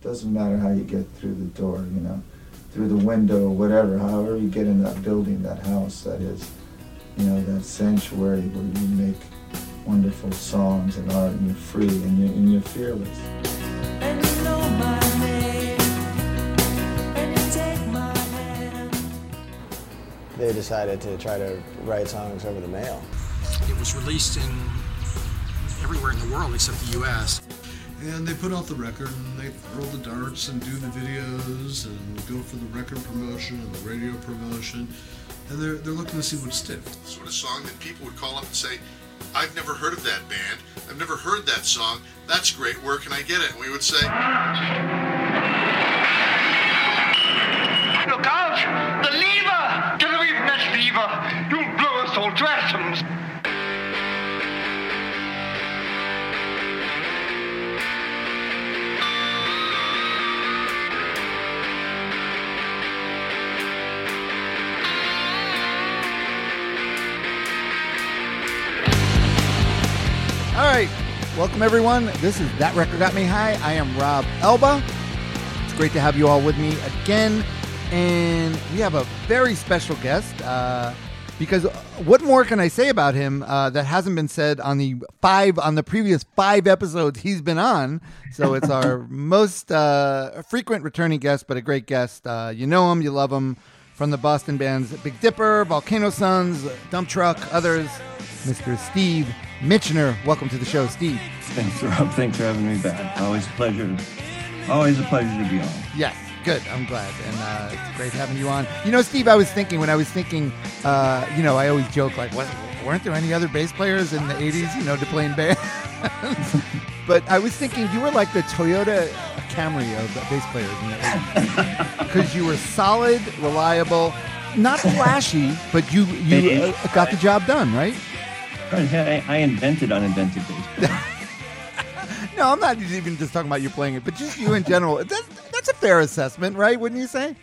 It doesn't matter how you get through the door, you know, through the window or whatever, however you get in that building, that house, that is, you know, that sanctuary where you make wonderful songs and art and you're free and you're, and you're fearless. And you know name, you take my hand. They decided to try to write songs over the mail. It was released in everywhere in the world except the U.S. And they put out the record and they roll the darts and do the videos and go for the record promotion and the radio promotion. And they're, they're looking to see what sticks. sort of song that people would call up and say, I've never heard of that band. I've never heard that song. That's great. Where can I get it? And we would say, welcome everyone. This is That Record Got Me High. I am Rob Elba. It's great to have you all with me again. And we have a very special guest uh, because what more can I say about him uh, that hasn't been said on the five on the previous five episodes he's been on? So it's our most uh, frequent returning guest, but a great guest. Uh, you know him, you love him from the Boston bands Big Dipper, Volcano Suns, Dump Truck, others. Mr. Steve Michener, welcome to the show, Steve. Thanks, Rob. Thanks for having me back. Always a pleasure. Always a pleasure to be on. Yes, good. I'm glad, and uh, it's great having you on. You know, Steve, I was thinking when I was thinking, uh, you know, I always joke like, weren't there any other bass players in the '80s, you know, to play in bands? but I was thinking you were like the Toyota Camry of bass players in the '80s because you were solid, reliable, not flashy, but you you got the job done, right? I, I invented uninvented bass. No, I'm not even just talking about you playing it, but just you in general. That's, that's a fair assessment, right? Wouldn't you say?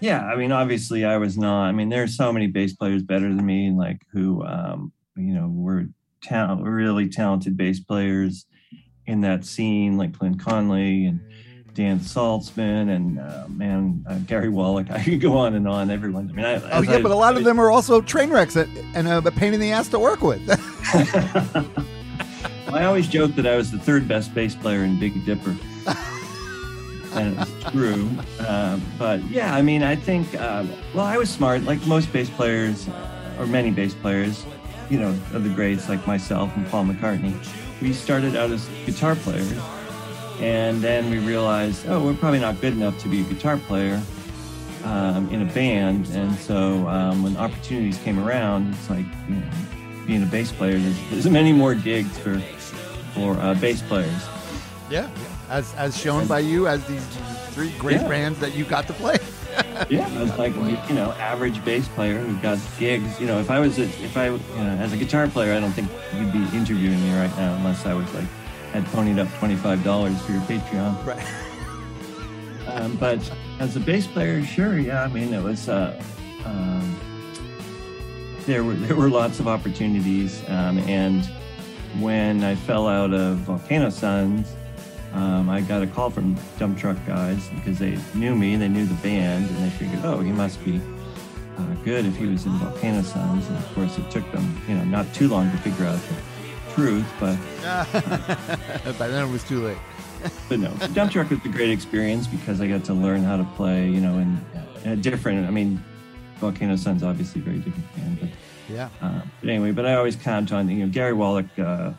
yeah, I mean, obviously, I was not. I mean, there's so many bass players better than me, like who, um, you know, were talent, really talented bass players in that scene, like Clint Conley and Dan Saltzman and uh, man, uh, Gary Waleik. I could go on and on. Everyone. I mean, I, Oh yeah, I- but a lot of them are also train wrecks and and a pain in the ass to work with. I always joke that I was the third best bass player in Big Dipper. and it's true. Um, but yeah, I mean, I think, um, well, I was smart, like most bass players, uh, or many bass players, you know, of the greats like myself and Paul McCartney. We started out as guitar players, and then we realized, oh, we're probably not good enough to be a guitar player um, in a band. And so um, when opportunities came around, it's like, you know, being a bass player, there's, there's many more gigs for for uh, bass players. yeah, as as shown by you as these three great Yeah. bands that you got to play. Yeah, I was like you know average bass player who got gigs. You know, if I was a, if I you know as a guitar player, I don't think you'd be interviewing me right now unless I was like had ponied up twenty five dollars for your Patreon. Right. Um, but as a bass player, sure, yeah. I mean, it was. Uh, um, there were there were lots of opportunities, um, and when I fell out of Volcano Suns, um, I got a call from Dump Truck guys because they knew me, they knew the band, and they figured, oh, he must be uh, good if he was in Volcano Suns. And of course, it took them, you know, not too long to figure out the truth, but By then it was too late. but no, Dump Truck was a great experience because I got to learn how to play, you know, in, in a different. I mean, Volcano Sun's obviously a very different band, but, Yeah. uh, but anyway. But I always count on you know Gary Waleik uh,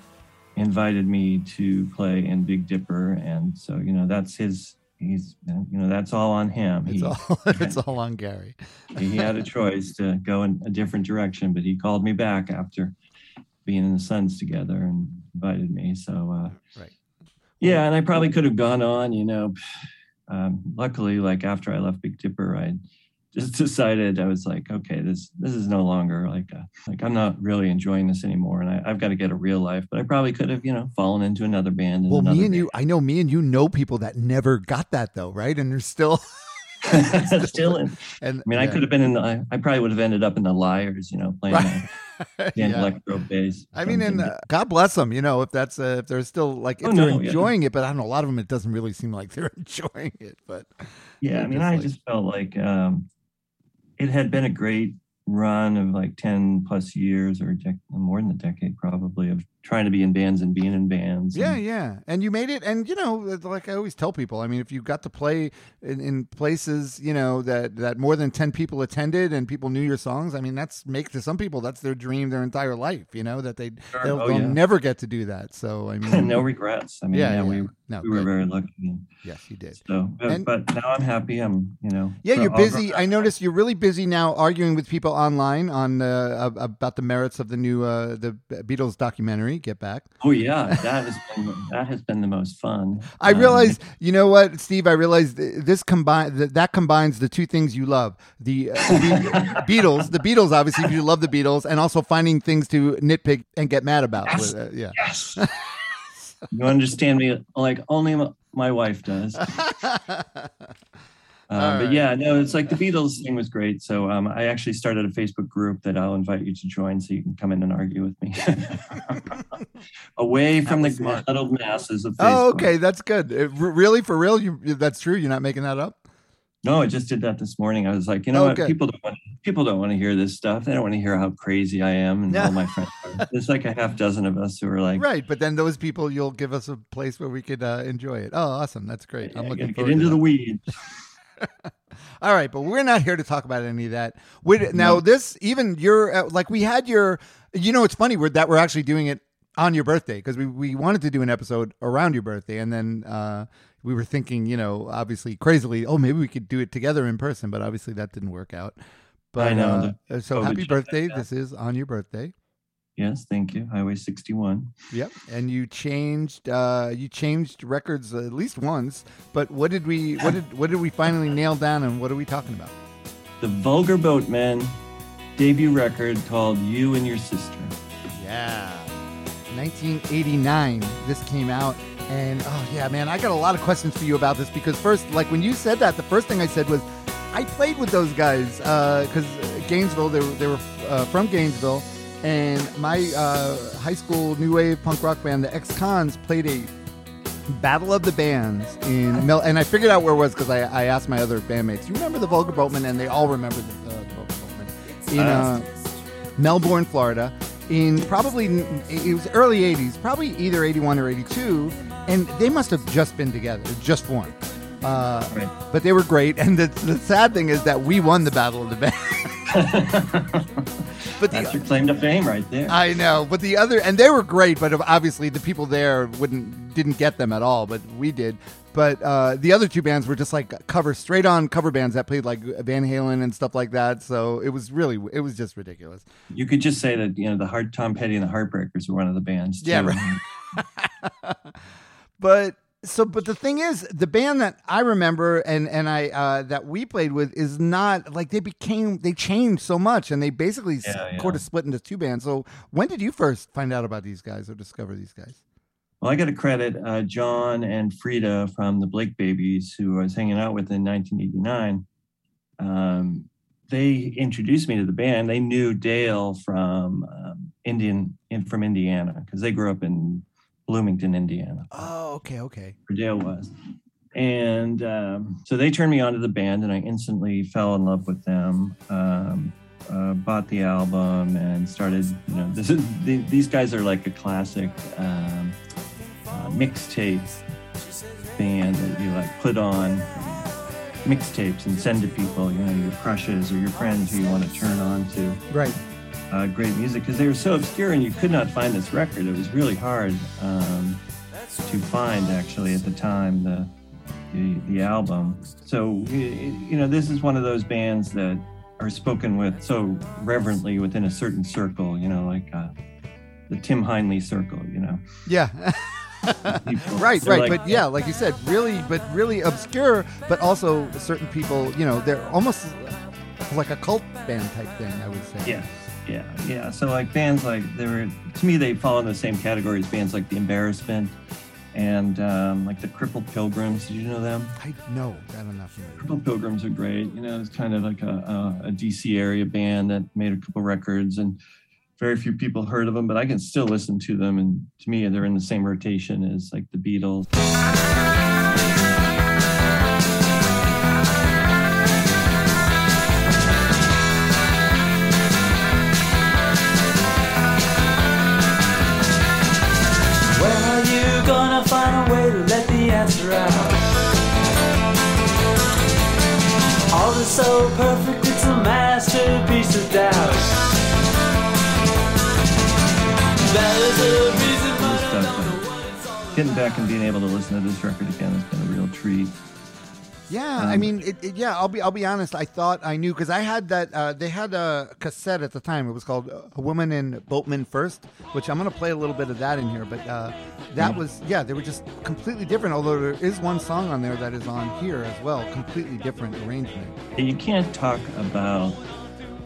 invited me to play in Big Dipper, and so you know that's his. He's you know that's all on him. It's He, all it's all on Gary. he had a choice to go in a different direction, but he called me back after being in the Suns together and invited me. So uh, Right. yeah, and I probably could have gone on, you know. Um, luckily, like after I left Big Dipper, I just decided I was like, okay, this this is no longer like a, like I'm not really enjoying this anymore, and I, I've got to get a real life. But I probably could have, you know, fallen into another band. Well, another me and you, I know me and you know people that never got that though, right? And they're still still in. and I mean, I could have been in the. I, I probably would have ended up in the Liars, you know, playing. Right. Yeah. electro. I mean, and uh, God bless them. You know, if that's uh, if they're still like if Oh, they're no, yeah. enjoying it, but I don't know. A lot of them, it doesn't really seem like they're enjoying it. But yeah, I mean, just I like- just felt like um, it had been a great run of like 10 plus years or dec- more than a decade probably of trying to be in bands and being in bands. yeah, and- yeah, and you made it. And you know, like I always tell people, I mean, if you got to play in, in places, you know, that that more than ten people attended and people knew your songs, I mean, that's make to some people that's their dream their entire life. You know, that they Sure. they'll, Oh, they'll yeah. never get to do that. So I mean, no regrets. I mean, Yeah, yeah, yeah. we, No, we were very lucky. yes, you did. So, but, And- but now I'm happy. I'm, you know. Yeah, you're busy. I noticed you're really busy now arguing with people online on uh, about the merits of the new uh, the Beatles documentary. Get back. Oh yeah, that has been that has been the most fun. I Um, realized, you know what, Steve? I realize this combine that, that combines the two things you love: the, uh, the Beatles, the Beatles. Obviously, you love the Beatles, and also finding things to nitpick and get mad about. Yes. With, uh, yeah. Yes. you understand me like only my wife does. Uh, but yeah, no, it's like the Beatles thing was great. So um, I actually started a Facebook group that I'll invite you to join, so you can come in and argue with me, away from the was smart. huddled masses of Facebook. Oh, okay, that's good. R- really, for real, you you- that's true. You're not making that up. No, I just did that this morning. I was like, you know Okay. what? People don't want people don't want to hear this stuff. They don't want to hear how crazy I am and Yeah. all my friends. Are. There's like a half dozen of us who are like, Right, but then those people, you'll give us a place where we could uh, enjoy it. Oh, awesome! That's great. I'm looking gotta forward get into to the that. weeds. All right, but we're not here to talk about any of that. We, now, No. this even your uh, like we had your, you know, it's funny we're, that we're actually doing it on your birthday because we we wanted to do an episode around your birthday, and then uh, we were thinking, you know, obviously crazily, oh, maybe we could do it together in person, but obviously that didn't work out. But I know, uh, so COVID happy birthday! This is on your birthday. Yes, thank you. Highway 61. Yep, and you changed uh, you changed records at least once. But what did we what did what did we finally nail down, and what are we talking about? The Vulgar Boatmen debut record called You and Your Sister. Yeah. 1989, this came out. And oh, yeah, man, I got a lot of questions for you about this because, first, like when you said that, the first thing I said was, I played with those guys because Gainesville, they were, they were uh, from Gainesville. And my uh, high school new wave punk rock band, the Ex Cons, played a Battle of the Bands in Mel. And I figured out where it was because I, I asked my other bandmates, you remember the Vulgar Boatmen? And they all remember the, uh, the Vulgar Boatmen. In, uh, Melbourne, Florida, in probably it was early '80s, probably either '81 or '82, and they must have just been together, just formed. Uh, Right. But they were great, and the, the sad thing is that we won the battle of the band. but That's your claim to fame right there. I know, but the other, and they were great, but obviously the people there wouldn't didn't get them at all, but we did. But uh, the other two bands were just like cover straight on cover bands that played like Van Halen and stuff like that. So it was really, it was just ridiculous. you could just say that, you know, the Heart Tom Petty and the Heartbreakers were one of the bands. Yeah, right. but so but the thing is the band that i remember and and i uh that we played with is not like they became they changed so much and they basically Yeah, yeah. sort of split into two bands so when did you first find out about these guys or discover these guys Well, I got to credit uh, John and Freda from the Blake Babies, who I was hanging out with in 1989. Um, they introduced me to the band. They knew Dale from um, Indian, in, from Indiana, because they grew up in Bloomington, Indiana, oh okay okay where Dale was. And um, so they turned me on to the band, and I instantly fell in love with them. Um, uh, bought the album and started. You know, this is the, these guys are like a classic um, uh, mixtape band that you like put on mixtapes and send to people. You know, your crushes or your friends who you want to turn on to right uh, great music because they were so obscure and you could not find this record. It was really hard um, to find actually at the time the the, the album. So you know, this is one of those bands that are spoken with so reverently within a certain circle. You know, like uh, the Tim Heinley circle. You know, yeah right they're right like- but yeah like you said really but really obscure but also certain people you know they're almost like a cult band type thing i would say Yeah, yeah, yeah. So like bands like they were to me they fall in the same category as bands like the Embarrassment and um, like the Crippled Pilgrims. Did you know them? i know that enough Crippled Pilgrims are great. You know, it's kind of like a, a, a DC area band that made a couple records and very few people heard of them, but I can still listen to them. And to me, they're in the same rotation as like the Beatles. So perfect, it's a masterpiece of doubt. That is a reason. Getting back and being able to listen to this record again has been a real treat. Yeah, I Um, mean, it, it, yeah. I'll be I'll be honest. I thought I knew because I had that. Uh, they had a cassette at the time. It was called "A Woman in Boatman First, which I'm going to play a little bit of that in here. But uh, that Mm. was yeah, they were just completely different. Although there is one song on there that is on here as well, completely different arrangement. You can't talk about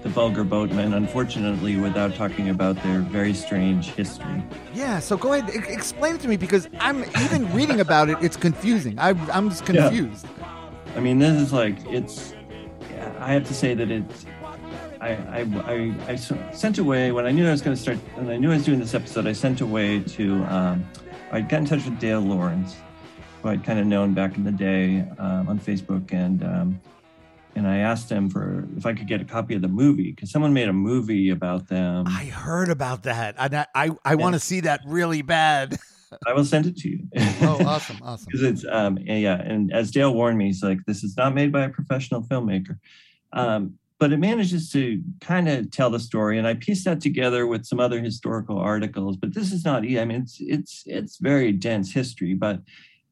the Vulgar Boatmen, unfortunately, without talking about their very strange history. Yeah, so go ahead, explain it to me because I'm even reading about it. It's confusing. I, I'm just Yeah. I mean, this is like it's. I have to say that it's. I sent away when I knew I was going to start. and I knew I was doing this episode, I sent away to. Um, I got in touch with Dale Lawrence, who I'd kind of known back in the day um, on Facebook, and um, and I asked him for if I could get a copy of the movie because someone made a movie about them. I heard about that. and I I, I want to see that really bad. I will send it to you. oh, awesome, awesome. because it's um yeah and as dale warned me he's like this is not made by a professional filmmaker um but it manages to kind of tell the story and i pieced that together with some other historical articles but this is not I mean it's it's it's very dense history but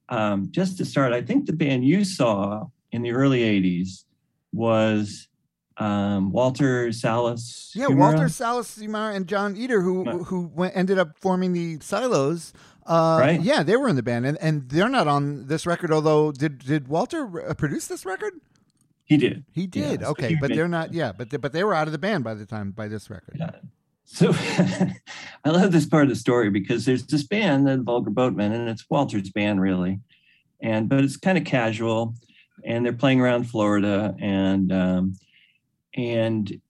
um just to start i think the band you saw in the early 80s was um walter salas Yeah? Walter Salas-Humara and John Eater, who who went, ended up forming the Silos. Uh, Right. Yeah, they were in the band, and, and they're not on this record. Although, did did Walter uh, produce this record? he did He did. Yeah, so okay, he but made- they're not. Yeah, but they, but they were out of the band by the time by this record. Yeah. So I love this part of the story because there's this band, the Vulgar Boatmen, and it's Walter's band really, and but it's kind of casual, and they're playing around Florida, and um, and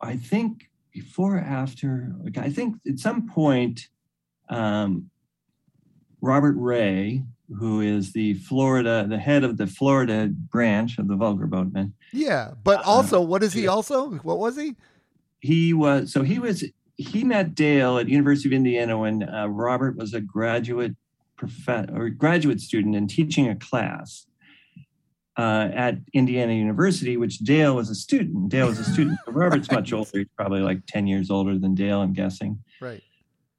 I think before or after, like I think at some point, um, Robert Ray, who is the Florida, the head of the Florida branch of the Vulgar Boatmen, Yeah, but Uh, also, what is he? Also, what was he? he was so he was he met Dale at University of Indiana when uh, Robert was a graduate prof- or graduate student and teaching a class uh, at Indiana University, which Dale was a student. Dale was a student. Robert's much older. He's probably like ten years older than Dale, I'm guessing. Right.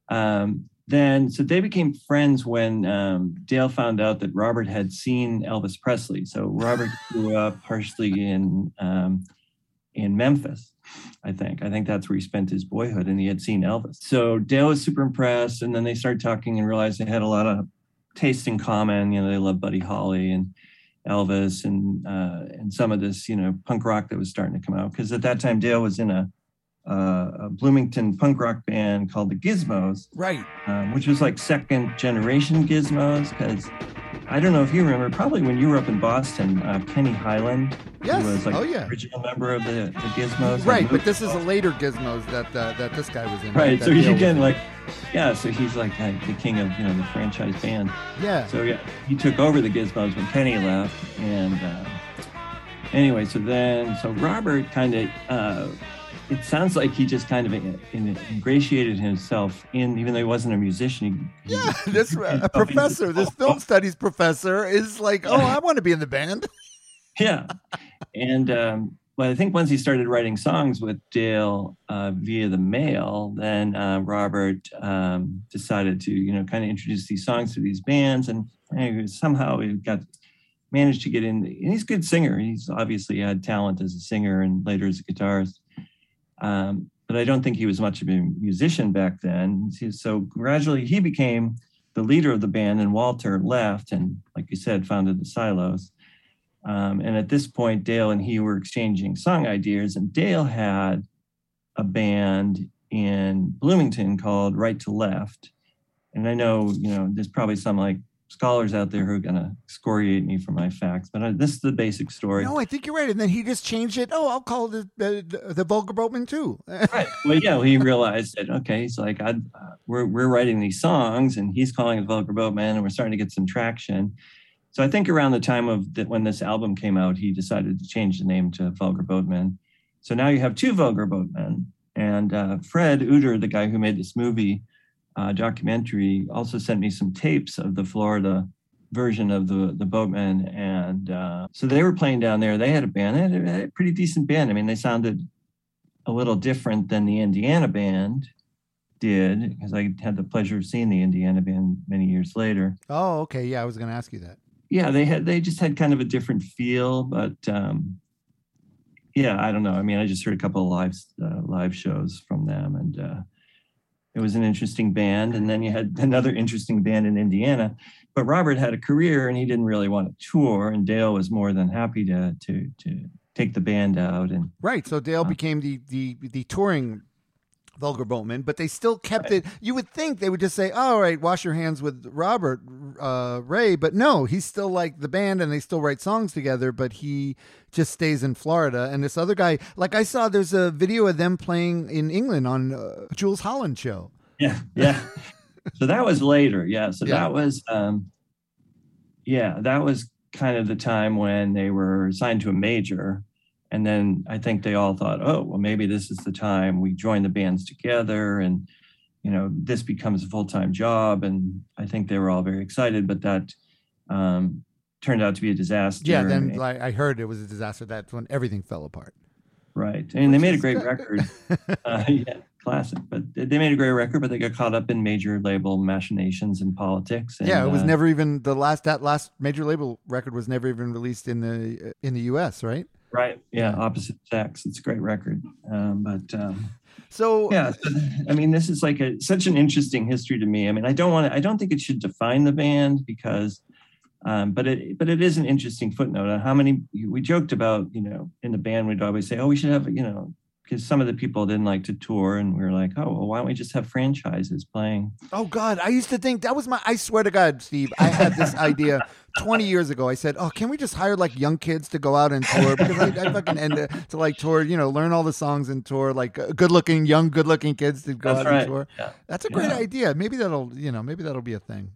Um, then, so they became friends when um, Dale found out that Robert had seen Elvis Presley. So Robert grew up partially in um, in Memphis, I think. I think that's where he spent his boyhood, and he had seen Elvis. So Dale was super impressed, and then they started talking and realized they had a lot of taste in common. You know, they loved Buddy Holly and Elvis and uh, and some of this, you know, punk rock that was starting to come out. Because at that time, Dale was in a, uh, a Bloomington punk rock band called the Gizmos, Right. um, which was like second generation Gizmos. Because I don't know if you remember, probably when you were up in Boston, uh, Kenny Highland, Yes. was like oh the yeah. original member of the, the Gizmos. Right, but this is a later Gizmos that uh, that this guy was in. Right. So he's again like, yeah. So he's like uh, the king of you know the franchise band. yeah. So yeah, he took over the Gizmos when Kenny left, and uh, anyway, so then so Robert kind of. Uh, it sounds like he just kind of in, in, ingratiated himself in, even though he wasn't a musician. He, Yeah, this he- a professor, this film studies professor, is like, oh, I want to be in the band. yeah and um but i think once he started writing songs with dale uh, via the mail then uh, robert um, decided to you know kind of introduce these songs to these bands and somehow he got managed to get in and he's a good singer he's obviously had talent as a singer and later as a guitarist um, but i don't think he was much of a musician back then so gradually he became the leader of the band and walter left and like you said founded the silos um, and at this point, Dale and he were exchanging song ideas, and Dale had a band in Bloomington called Right to Left. And I know, you know, there's probably some like scholars out there who are going to excoriate me for my facts, but uh, this is the basic story. No, I think you're right. And then he just changed it. Oh, I'll call it the the, the Volga Boatman too. right. Well, yeah, he realized that. Okay, he's like, I, uh, we're we're writing these songs, and he's calling it Vulgar Boatman, and we're starting to get some traction. So I think around the time of that when this album came out, he decided to change the name to Vulgar Boatman. So now you have two Vulgar Boatmen, and uh, Fred Uter, the guy who made this movie uh, documentary, also sent me some tapes of the Florida version of the the Boatmen, and uh, so they were playing down there. They had a band, they had a, they had a pretty decent band. I mean, they sounded a little different than the Indiana band did because I had the pleasure of seeing the Indiana band many years later. Oh, okay. Yeah, I was going to ask you that. Yeah, they had they just had kind of a different feel, but um, yeah, I don't know. I mean, I just heard a couple of live uh, live shows from them, and uh, it was an interesting band. And then you had another interesting band in Indiana, but Robert had a career and he didn't really want to tour, and Dale was more than happy to to to take the band out and Right. So Dale became the the the touring Vulgar Boatman, but they still kept it. You would think they would just say, "All right, wash your hands with Robert uh, Ray," but no, he's still like the band, and they still write songs together. But he just stays in Florida. And this other guy, like I saw, there's a video of them playing in England on uh, Jools Holland show. Yeah, yeah. so that was later. Yeah. So Yeah. that was, um, yeah, that was kind of the time when they were signed to a major. And then I think they all thought, oh, well, maybe this is the time we join the bands together and, you know, this becomes a full time job. And I think they were all very excited, but that um, turned out to be a disaster. Yeah. Then And- like, I heard it was a disaster. That's when everything fell apart. Right. And they made a great record. uh, yeah, classic. But they they made a great record, but they got caught up in major label machinations and politics. And, yeah, it was uh, never even the last that last major label record was never even released in the in the U.S. Right. Right. Yeah, opposite sex. It's a great record. Um, but um, So yeah, so, I mean, this is like a such an interesting history to me. I mean, I don't want to. I don't think it should define the band because. Um, but it but it is an interesting footnote on how many we joked about you know in the band we'd always say oh we should have you know because some of the people didn't like to tour and we were like oh well why don't we just have franchises playing Oh God, I used to think that was my. I swear to God, Steve, I had this idea 20 years ago. I said, "Oh, can we just hire like young kids to go out and tour?" Because I, I fucking end it to like tour, you know, learn all the songs and tour, like uh, good-looking, young, good-looking kids to go That's out right. and tour. Yeah. That's a great Yeah. idea. Maybe that'll, you know, maybe that'll be a thing.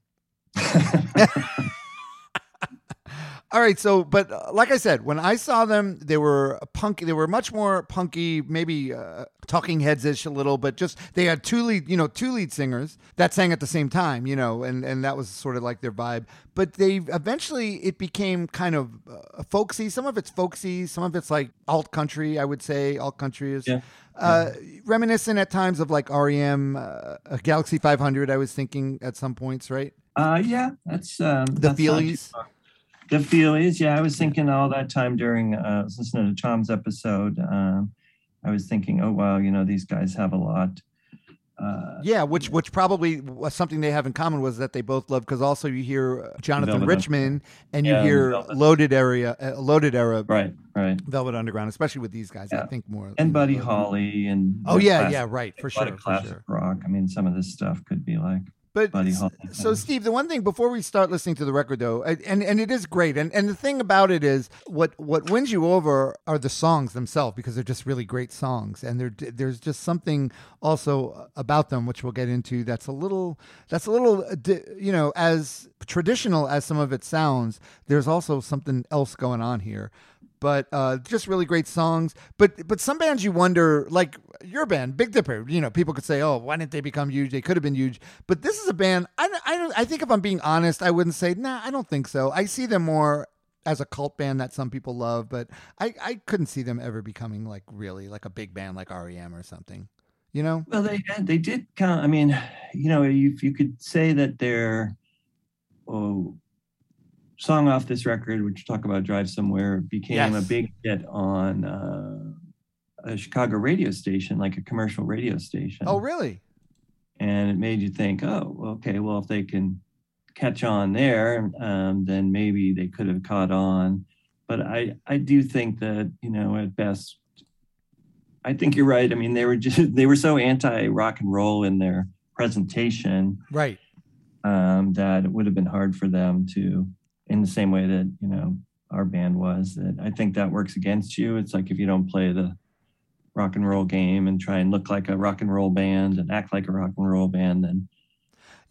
All right, so but uh, like I said, when I saw them, they were punky. They were much more punky, maybe uh, Talking Heads ish a little, but just they had two lead, you know, two lead singers that sang at the same time, you know, and and that was sort of like their vibe. But they eventually it became kind of uh, folksy. Some of it's folksy, some of it's like alt country. I would say alt country is. Yeah. Uh, reminiscent at times of like REM, uh, Galaxie 500. I was thinking at some points, right? Uh, yeah, that's um, The that's not Feelies. far. The Feelies, yeah. I was thinking all that time during uh, I was listening to Tom's episode. Um, I was thinking, oh wow, you know these guys have a lot. Uh, Yeah, which which probably was something they have in common was that they both love because also you hear uh, Jonathan Velvet Richman and you Yeah, hear Velvet. Loaded Area, uh, Loaded Era, right, right. Velvet Underground, especially with these guys. I think more And Buddy Holly and Oh yeah, classic- yeah, right, for a lot sure, of for classic sure. rock. I mean, some of this stuff could be like But Buddy s- Holly. so Steve, the one thing before we start listening to the record though, and and it is great, and and the thing about it is what what wins you over are the songs themselves because they're just really great songs, and there there's just something also about them which we'll get into that's a little that's a little uh, you know as traditional as some of it sounds. There's also something else going on here. But uh, just really great songs. But but some bands you wonder, like your band, Big Dipper. You know, people could say, "Oh, why didn't they become huge? They could have been huge." But this is a band. I I I think if I'm being honest, I wouldn't say, "Nah, I don't think so." I see them more as a cult band that some people love, but I I couldn't see them ever becoming like really like a big band like REM or something. You know? Well, they they did count. I mean, you know, you you could say that their oh, song off this record, which talk about "Drive Somewhere," became a big hit on uh, a Chicago radio station, like a commercial radio station. Oh, really? and it made you think, oh, okay, well, if they can catch on there, um, then maybe they could have caught on. But I, I do think that you know, at best, I think you're right. I mean, they were just they were so anti rock and roll in their presentation Right. um, that it would have been hard for them to, in the same way that you know our band was. That I think that works against you. It's like if you don't play the rock and roll game and try and look like a rock and roll band and act like a rock and roll band, then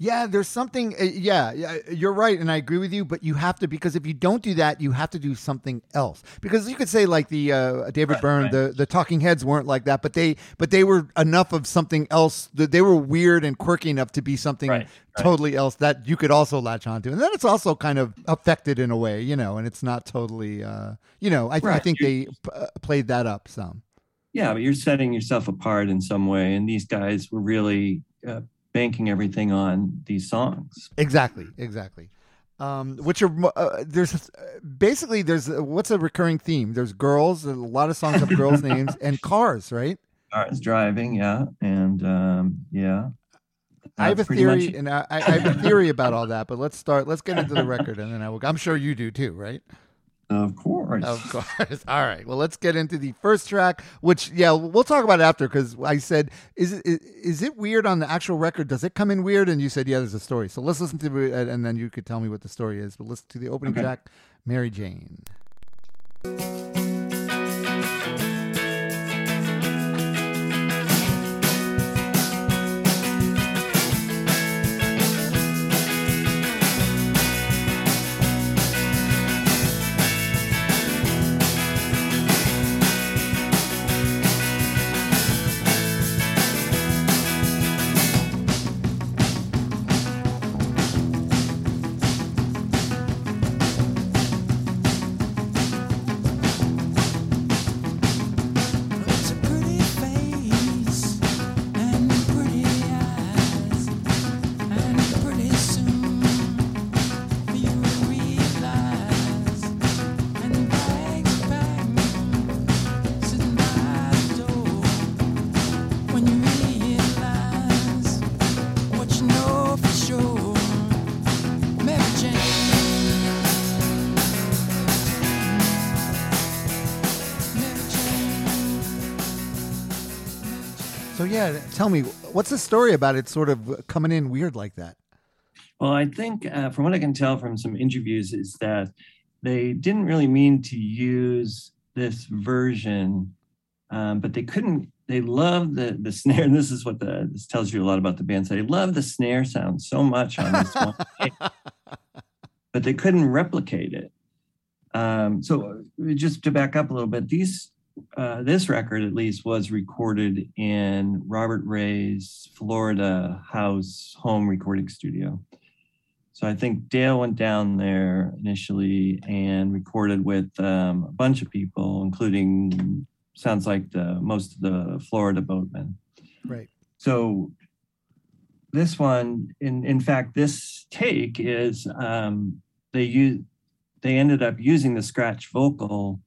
Yeah, there's something. Uh, yeah, yeah, you're right, and I agree with you. But you have to because if you don't do that, you have to do something else. Because you could say like the uh, David Right, Byrne, right. the the Talking Heads weren't like that, but they but they were enough of something else. that They were weird and quirky enough to be something Right, totally else that you could also latch onto. And then it's also kind of affected in a way, you know, and it's not totally, uh, you know. I, I Right. think they p- uh, played that up some. yeah, but you're setting yourself apart in some way. And these guys were really uh, banking everything on these songs. Exactly, exactly. Um, which are uh, there's basically there's what's a recurring theme? There's girls. A lot of songs have girls' names and cars, right? Cars driving, yeah, and um, yeah. I have a That's pretty much theory, and I, I have a theory about all that. But let's start. Let's get into the record, and then I will. I'm sure you do too, right? Of course. Of course. All right. Well, let's get into the first track, which yeah, we'll talk about it after because I said, is it is, is it weird on the actual record? Does it come in weird? And you said, yeah, there's a story. So let's listen to it, and then you could tell me what the story is. But listen to the opening Okay. track, Mary Jane. Tell me what's the story about it? Sort of coming in weird like that. Well, I think uh, from what I can tell from some interviews is that they didn't really mean to use this version, um, but they couldn't. They loved the the snare, and this is what the this tells you a lot about the band. So they loved the snare sound so much on this one, but they couldn't replicate it. Um, so just to back up a little bit, these uh, this record at least was recorded in Robert Ray's Florida house home recording studio. So I think Dale went down there initially and recorded with um, a bunch of people, including sounds like the most of the Florida boatmen. Right. So this one, in in fact, this take is um, they use they ended up using the scratch vocal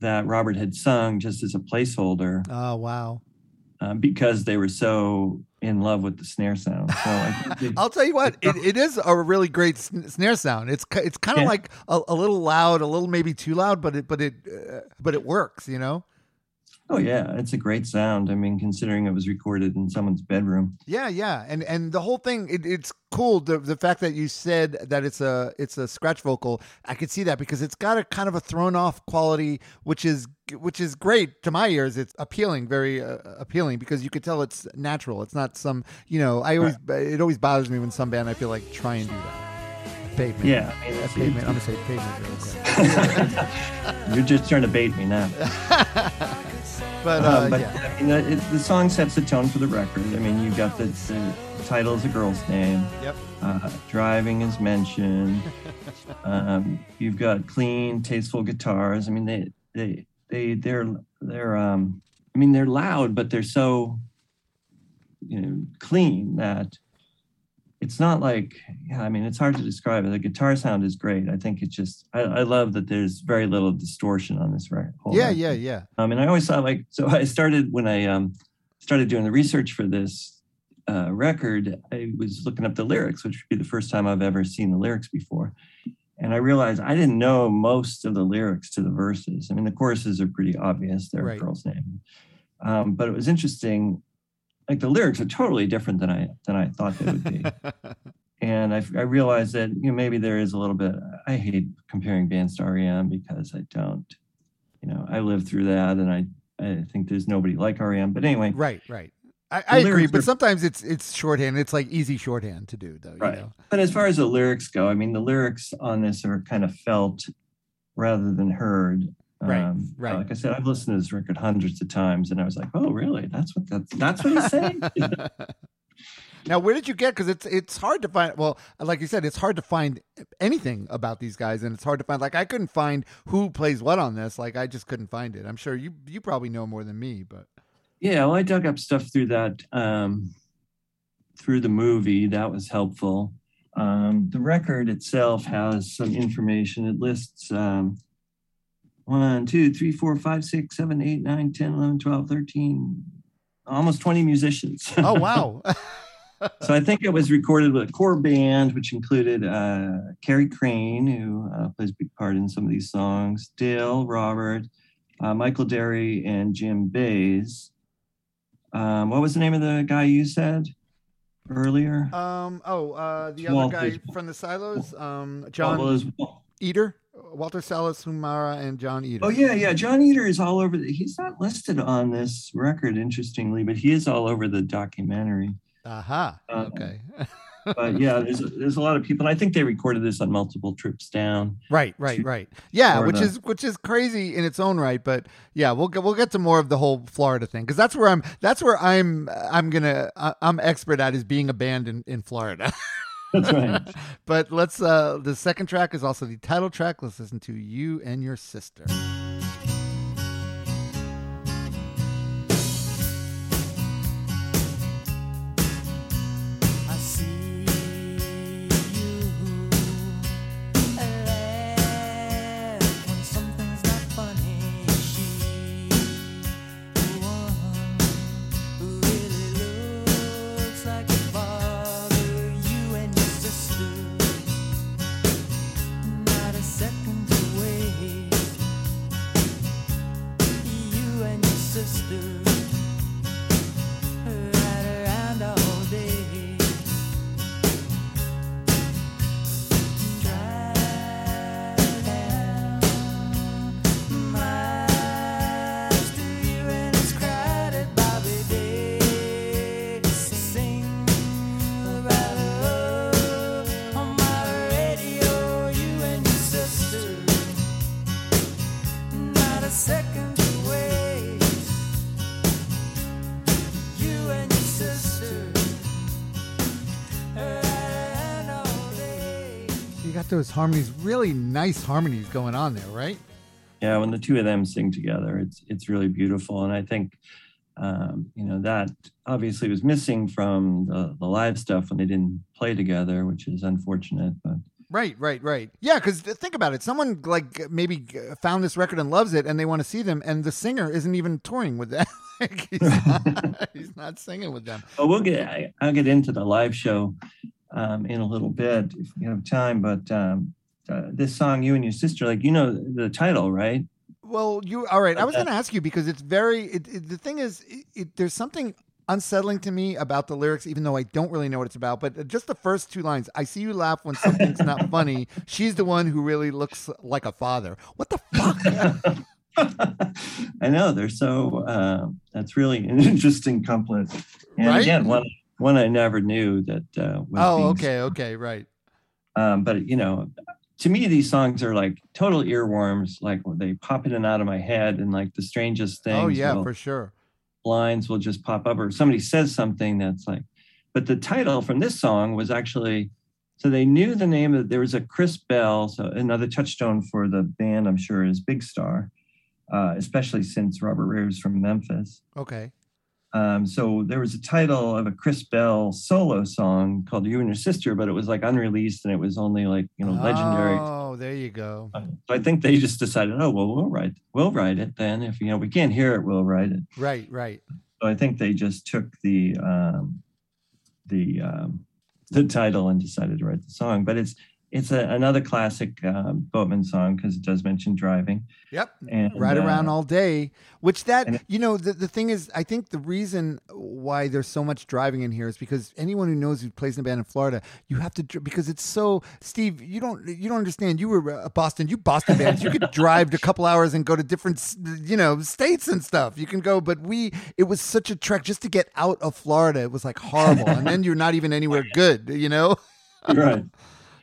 that Robert had sung just as a placeholder Oh wow. um, because they were so in love with the snare sound. So I think they- I'll tell you what, it, it is a really great snare sound. It's it's kind of Yeah. like a, a little loud, a little maybe too loud, but it but it uh, but it works, you know. Oh yeah, it's a great sound. I mean, considering it was recorded in someone's bedroom. Yeah, yeah, and and the whole thing, it, it's cool. The the fact that you said that it's a it's a scratch vocal, I could see that because it's got a kind of a thrown off quality, which is which is great to my ears. It's appealing, very uh, appealing because you could tell it's natural. It's not some you know. I always it always bothers me when some band I feel like try and do that. Pavement. Yeah, I mean, Uh, it's- pavement. I'm gonna say pavement real quick. You're just trying to bait me now. But uh, Um, but yeah, I mean, it, it- the song sets the tone for the record. I mean, you've got the, the title is a girl's name. Yep. Uh, driving is mentioned. um, you've got clean, tasteful guitars. I mean, they they they they're they're um. I mean, they're loud, but they're so you know clean that it's not like yeah. I mean, it's hard to describe it. The guitar sound is great. I think it's just I, I love that there's very little distortion on this record. whole yeah, record. yeah, yeah. Um, and I always thought like, so I started when I um, started doing the research for this uh, record, I was looking up the lyrics, which would be the first time I've ever seen the lyrics before. And I realized I didn't know most of the lyrics to the verses. I mean, the choruses are pretty obvious. They're Right. a girl's name. Um, but it was interesting. Like the lyrics are totally different than I than I thought they would be. and I, I realized that you know maybe there is a little bit. I hate comparing bands to REM because I don't, you know, I lived through that, and I I think there's nobody like REM. But anyway, Right, right. I, I agree, but are- sometimes it's it's shorthand. It's like easy shorthand to do, though. You Right. know? But as far as the lyrics go, I mean, the lyrics on this are kind of felt rather than heard. Right, Um, right. Like I said, I've listened to this record hundreds of times, and I was like, "Oh, really? That's what that's that's what he's saying." now, where did you get? Because it's it's hard to find. Well, like you said, it's hard to find anything about these guys, and it's hard to find. Like I couldn't find who plays what on this. Like I just couldn't find it. I'm sure you you probably know more than me, but yeah, well, I dug up stuff through that um, through the movie. That was helpful. Um, the record itself has some information. It lists um, 1, 2, 3, 4, 5, 6, 7, 8, 9, 10, 11, 12, 13, almost 20 musicians. oh wow, so I think it was recorded with a core band, which included uh, Carrie Crane, who uh, plays a big part in some of these songs, Dale, Robert, uh, Michael Derry, and Jim Bays. Um, what was the name of the guy you said earlier? um oh uh the other guy from the Silos, um Oh, John Eater, Walter Salas Humara, and John Eater. oh, yeah, yeah. John Eater is all over. The, he's not listed on this record, interestingly, but he is all over the documentary. Aha. Uh, okay. But yeah, there's there's a lot of people. And I think they recorded this on multiple trips down. Right, right, right. Yeah, which Florida. is which is crazy in its own right, but yeah, we'll get we'll get to more of the whole Florida thing because that's where I'm that's where I'm I'm gonna I'm expert at is being a band in in Florida. That's right. but let's uh the second track is also the title track. Let's listen to you and your sister. Those harmonies, really nice harmonies going on there, right? yeah when the two of them sing together it's it's really beautiful and i think um, you know that obviously was missing from the, the live stuff when they didn't play together which is unfortunate but Right, right, right. Yeah, because think about it. Someone like maybe found this record and loves it, and they want to see them, and the singer isn't even touring with them. He's, not, he's not singing with them. well we'll get I, i'll get into the live show um, in a little bit if we have time but um, uh, this song you and your sister like you know the title right Well, you all right? I was going to ask you because it's very. It, it, the thing is, it, there's something unsettling to me about the lyrics, even though I don't really know what it's about. But just the first two lines: "I see you laugh when something's not funny." She's the one who really looks like a father. What the fuck? I know they're so. Uh, that's really an interesting couplet. And Right? again, one one I never knew that. Uh, was oh, okay, okay, right. Um, but you know, to me, these songs are like total earworms. Like they pop in and out of my head, and like the strangest things. Oh yeah, will- for sure. lines will just pop up, or somebody says something that's like. But the title from this song was actually. So they knew the name of. There was a Chris Bell, so another touchstone for the band. I'm sure is Big Star, uh, especially since Robert Ray was from Memphis. Okay. Um, so there was a title of a Chris Bell solo song called "You and Your Sister," but it was like unreleased and it was only like you know legendary. Oh, there you go. So I think they just decided, oh well, we'll write, we'll write it then. If you know we can't hear it, we'll write it. Right, right. So I think they just took the um, the um, the title and decided to write the song. But it's it's a, another classic uh, Boatman song because it does mention driving. Yep. And, Ride around uh, all day. Which that and- you know the the thing is, I think the reason why there's so much driving in here is because anyone who knows who plays in a band in Florida, you have to because it's so. Steve, you don't you don't understand. You were a Boston, you Boston bands. You could drive a couple hours and go to different you know states and stuff. You can go, but we it was such a trek just to get out of Florida. It was like horrible, and then you're not even anywhere good. You know. right.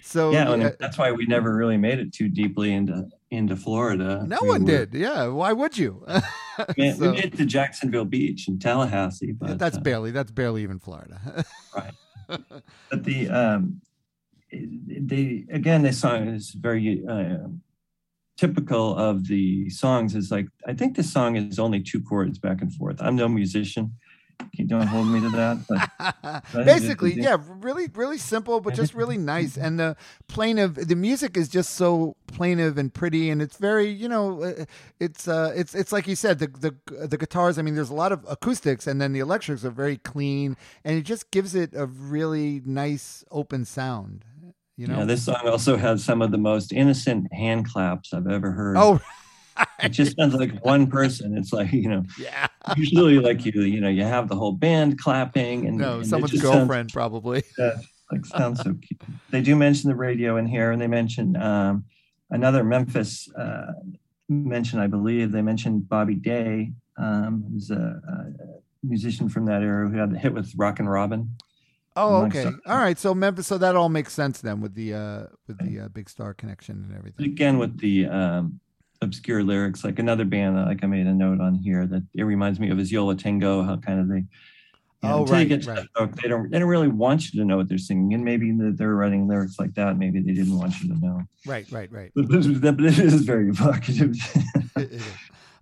So yeah, uh, that's why we never really made it too deeply into into Florida. no We one were- did. Yeah. Why would you? We, So- we it to Jacksonville Beach and Tallahassee, but that's uh, barely that's barely even Florida. Right. But the um the again this song is very uh, typical of the songs is like i think this song is only two chords back and forth i'm no musician you don't hold me to that Basically, yeah, really, really simple, but just really nice. And the plaintive, the music is just so plaintive and pretty, and it's very, you know, uh, it's uh, it's it's like you said, the the the guitars. I mean, there's a lot of acoustics, and then the electrics are very clean, and it just gives it a really nice open sound. You know, yeah this song also has some of the most innocent hand claps i've ever heard oh, it just sounds like one person it's like you know yeah, usually like you you know you have the whole band clapping and no, and someone's just sounds- girlfriend probably. Yeah, like sounds so cute. They do mention the radio in here, and they mention um, another Memphis uh, mention, I believe. They mentioned Bobby Day, um, who's a, a musician from that era who had the hit with Rockin' Robin. Oh, okay, all right. So Memphis, so that all makes sense then with the uh with the uh, big star connection and everything. Again, with the um, obscure lyrics, like another band, that, like I made a note on here that it reminds me of is Yo La Tengo, how kind of they. you know, Oh, until you right, get to right. hook, they don't. They don't really want you to know what they're singing, and maybe they're writing lyrics like that. Maybe they didn't want you to know. Right, right, right. But this is, but it is very evocative.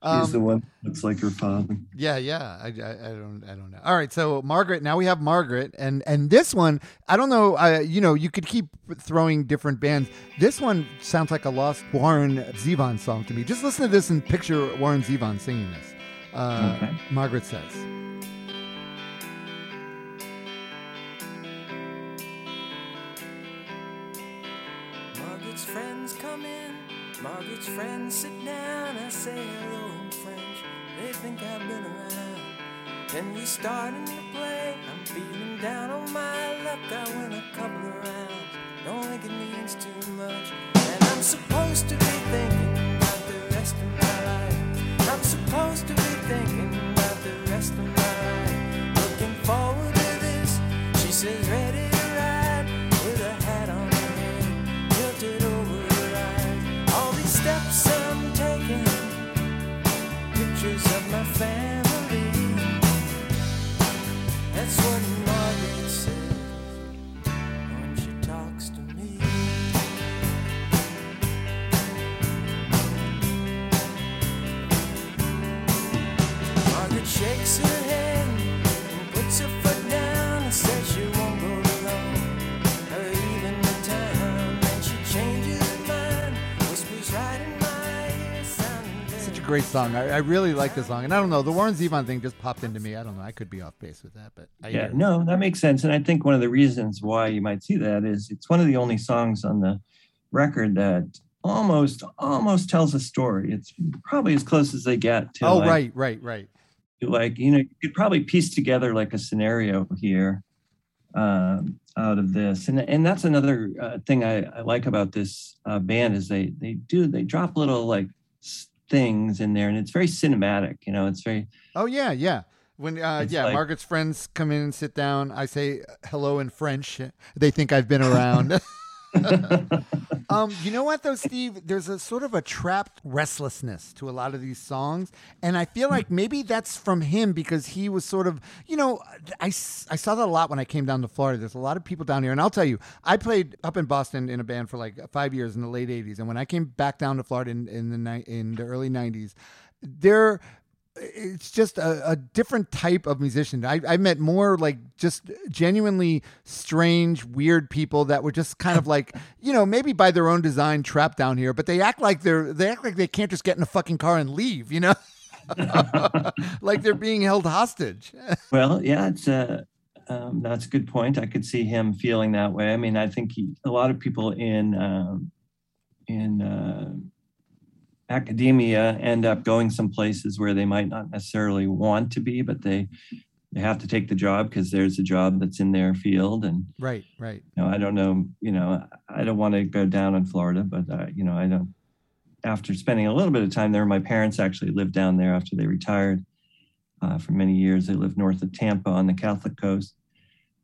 Is. He's the Um, one that looks like her father. Yeah, yeah. I, I, I don't I don't know. All right, so Margaret. Now we have Margaret, and and this one I don't know. Uh, you know, you could keep throwing different bands. This one sounds like a lost Warren Zevon song to me. Just listen to this and picture Warren Zevon singing this. Uh, Okay. Margaret says. Margaret's friends sit down. I say hello in French. They think I've been around. Then we starting to play. I'm feeling down on my luck. I win a couple of rounds. Don't think it means too much. And I'm supposed to be thinking about the rest of my life. I'm supposed to be thinking about the rest of my life. Looking forward to this. She says, great song. I, I really like this song, and I don't know the Warren Zevon thing just popped into me. I don't know. I could be off base with that, but I Yeah, no, that makes sense. And I think one of the reasons why you might see that is it's one of the only songs on the record that almost almost tells a story. It's probably as close as they get to Oh, like, right, right, right. like you know you could probably piece together like a scenario here um, out of this and and that's another uh, thing I, I like about this uh, band is they they do they drop little like s- things in there and it's very cinematic you know it's very Oh yeah, yeah. When uh, yeah, like- Margaret's friends come in and sit down. I say hello in French. They think I've been around. um, you know what though, Steve? There's a sort of a trapped restlessness to a lot of these songs, and I feel like maybe that's from him because he was sort of, you know, I, I saw that a lot when I came down to Florida. There's a lot of people down here, and I'll tell you, I played up in Boston in a band for like five years in the late '80s, and when I came back down to Florida in, in the ni- in the early '90s, there it's just a, a different type of musician. I, I met more like just genuinely strange, weird people that were just kind of like, you know, maybe by their own design trapped down here, but they act like they're they act like they can't just get in a fucking car and leave, you know? like they're being held hostage. well yeah it's uh um, that's a good point. I could see him feeling that way. I mean, I think he, a lot of people in um, in uh, academia end up going some places where they might not necessarily want to be, but they they have to take the job because there's a job that's in their field. And Right, right. you know, I don't know, you know, I don't want to go down in Florida, but uh, you know, I don't. After spending a little bit of time there, my parents actually lived down there after they retired uh, for many years. They lived north of Tampa on the Catholic coast.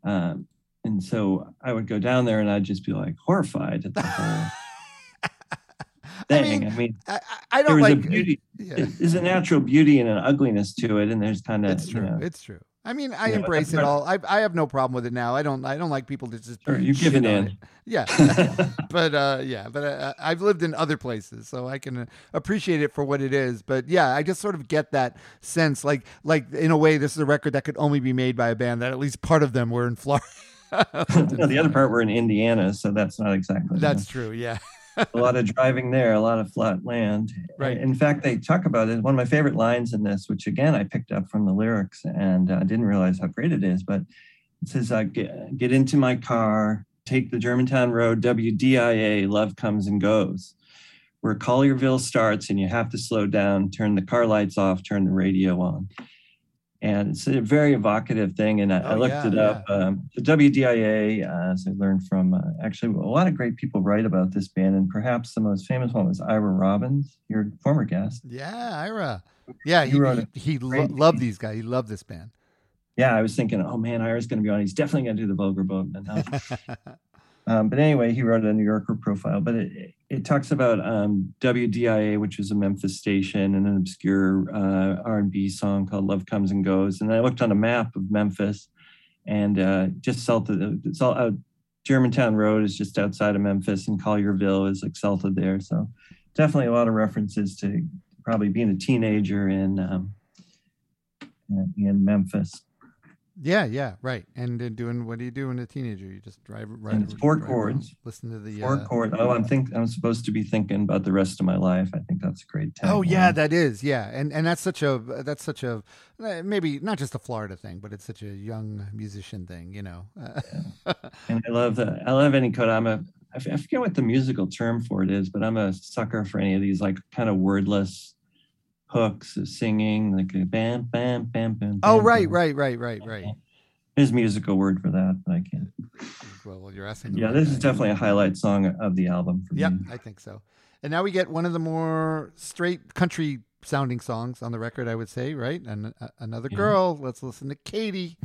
Um, and so I would go down there and I'd just be like horrified at the whole thing. I mean, I, I there don't like a beauty. yeah. There's a natural beauty and an ugliness to it, and there's kind of It's you true. know, It's true. I mean, I embrace it all. I I have no problem with it now. I don't I don't like people to just Sure, you've shit given in. it. Yeah, but uh, yeah, but uh, I've lived in other places, so I can uh, appreciate it for what it is. But yeah, I just sort of get that sense, like like in a way, this is a record that could only be made by a band that at least part of them were in Florida. no, the other part we're in Indiana, so that's not exactly. you That's true. Yeah. a lot of driving there, a lot of flat land. Right. In fact, they talk about it. One of my favorite lines in this, which again I picked up from the lyrics and I didn't realize how great it is, but it says, uh, get, "Get into my car, take the Germantown Road, WDIA, love comes and goes." Where Collierville starts, and you have to slow down, turn the car lights off, turn the radio on. And it's a very evocative thing. And I, I Oh, looked yeah, it up. Um, the WDIA, uh, as I learned from uh, actually a lot of great people write about this band, and perhaps the most famous one was Ira Robbins, your former guest. Yeah, Ira. Yeah, He he wrote he, lo- loved these guys. He loved this band. Yeah, I was thinking, oh man, Ira's going to be on. He's definitely going to do the Vulgar Boat. No. um, but anyway, he wrote a New Yorker profile. But it, it talks about um, WDIA, which is a Memphis station, and an obscure uh, R&B song called "Love Comes and Goes." And I looked on a map of Memphis, and uh, just south of it's all out. Germantown Road is just outside of Memphis, and Collierville is like south of there. So definitely a lot of references to probably being a teenager in um, in Memphis. Yeah, yeah, right. And uh, doing what do you do when a teenager? You just drive right. And it's four around, chords. Listen to the Four uh, chord. Oh, I'm think I'm supposed to be thinking about the rest of my life. I think that's a great. Oh yeah, that is yeah, and and that's such a that's such a uh, maybe not just a Florida thing, but it's such a young musician thing, you know. Uh, and I love that. I love any code. I'm a. I forget what the musical term for it is, but I'm a sucker for any of these like kind of wordless hooks of singing, like a bam, bam, bam, bam. oh bam, right, bam. right, right, right, right. There's a musical word for that, but I can't. Well, you're asking. Yeah, right this is definitely a highlight song of the album for Yep, me. I think so. And now we get one of the more straight country sounding songs on the record, I would say, right? And uh, another Yeah. girl. Let's listen to Katie.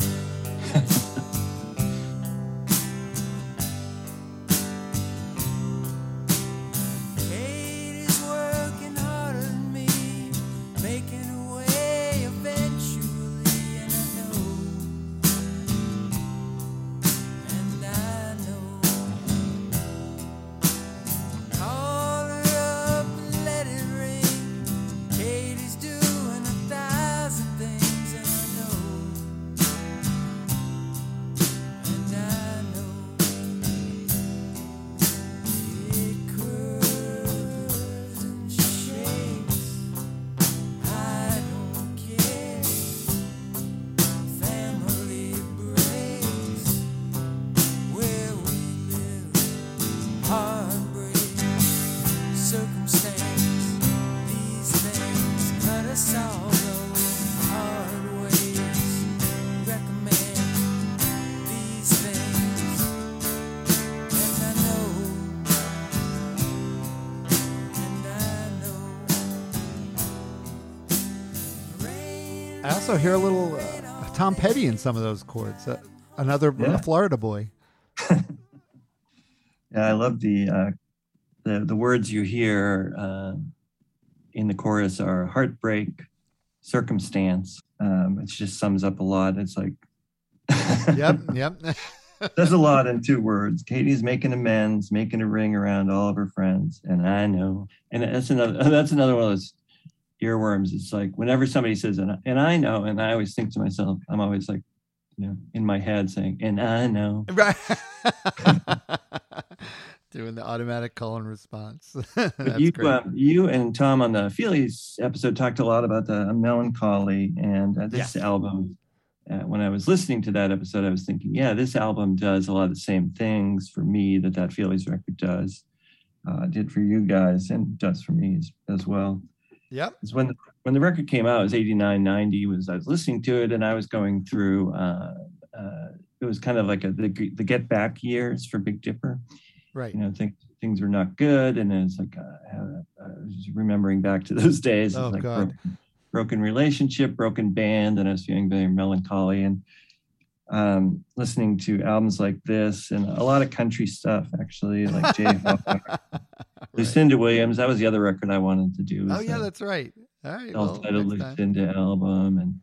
Also hear a little uh, Tom Petty in some of those chords. Uh, another Yeah. Florida boy. Yeah, I love the uh, the the words you hear uh, in the chorus are heartbreak, circumstance. Um, it just sums up a lot. It's like Yep, yep. there's a lot in two words. Katie's making amends, making a ring around all of her friends, and I know. And that's another that's another one of those earworms. It's like whenever somebody says and I, and I know, and I always think to myself, I'm always like, you know, in my head saying, and I know. right. Doing the automatic call and response. You, um, you and Tom on the Feelies episode talked a lot about the melancholy, and uh, this album uh, when I was listening to that episode, I was thinking, yeah, this album does a lot of the same things for me that that Feelies record does, uh, did for you guys, and does for me as, as well. Yep. Because when the, when the record came out, it was 89, 90, was I was listening to it and I was going through, uh, uh, it was kind of like a, the, the get back years for Big Dipper. Right. You know, things, things were not good. And it's like, uh, I was remembering back to those days. Oh, like God. broken, broken relationship, broken band. And I was feeling very melancholy and um, listening to albums like this and a lot of country stuff, actually, like Jay Hawk, Lucinda Williams. That was the other record I wanted to do. Oh yeah, that that's right. All right. well, self-titled time. Lucinda album and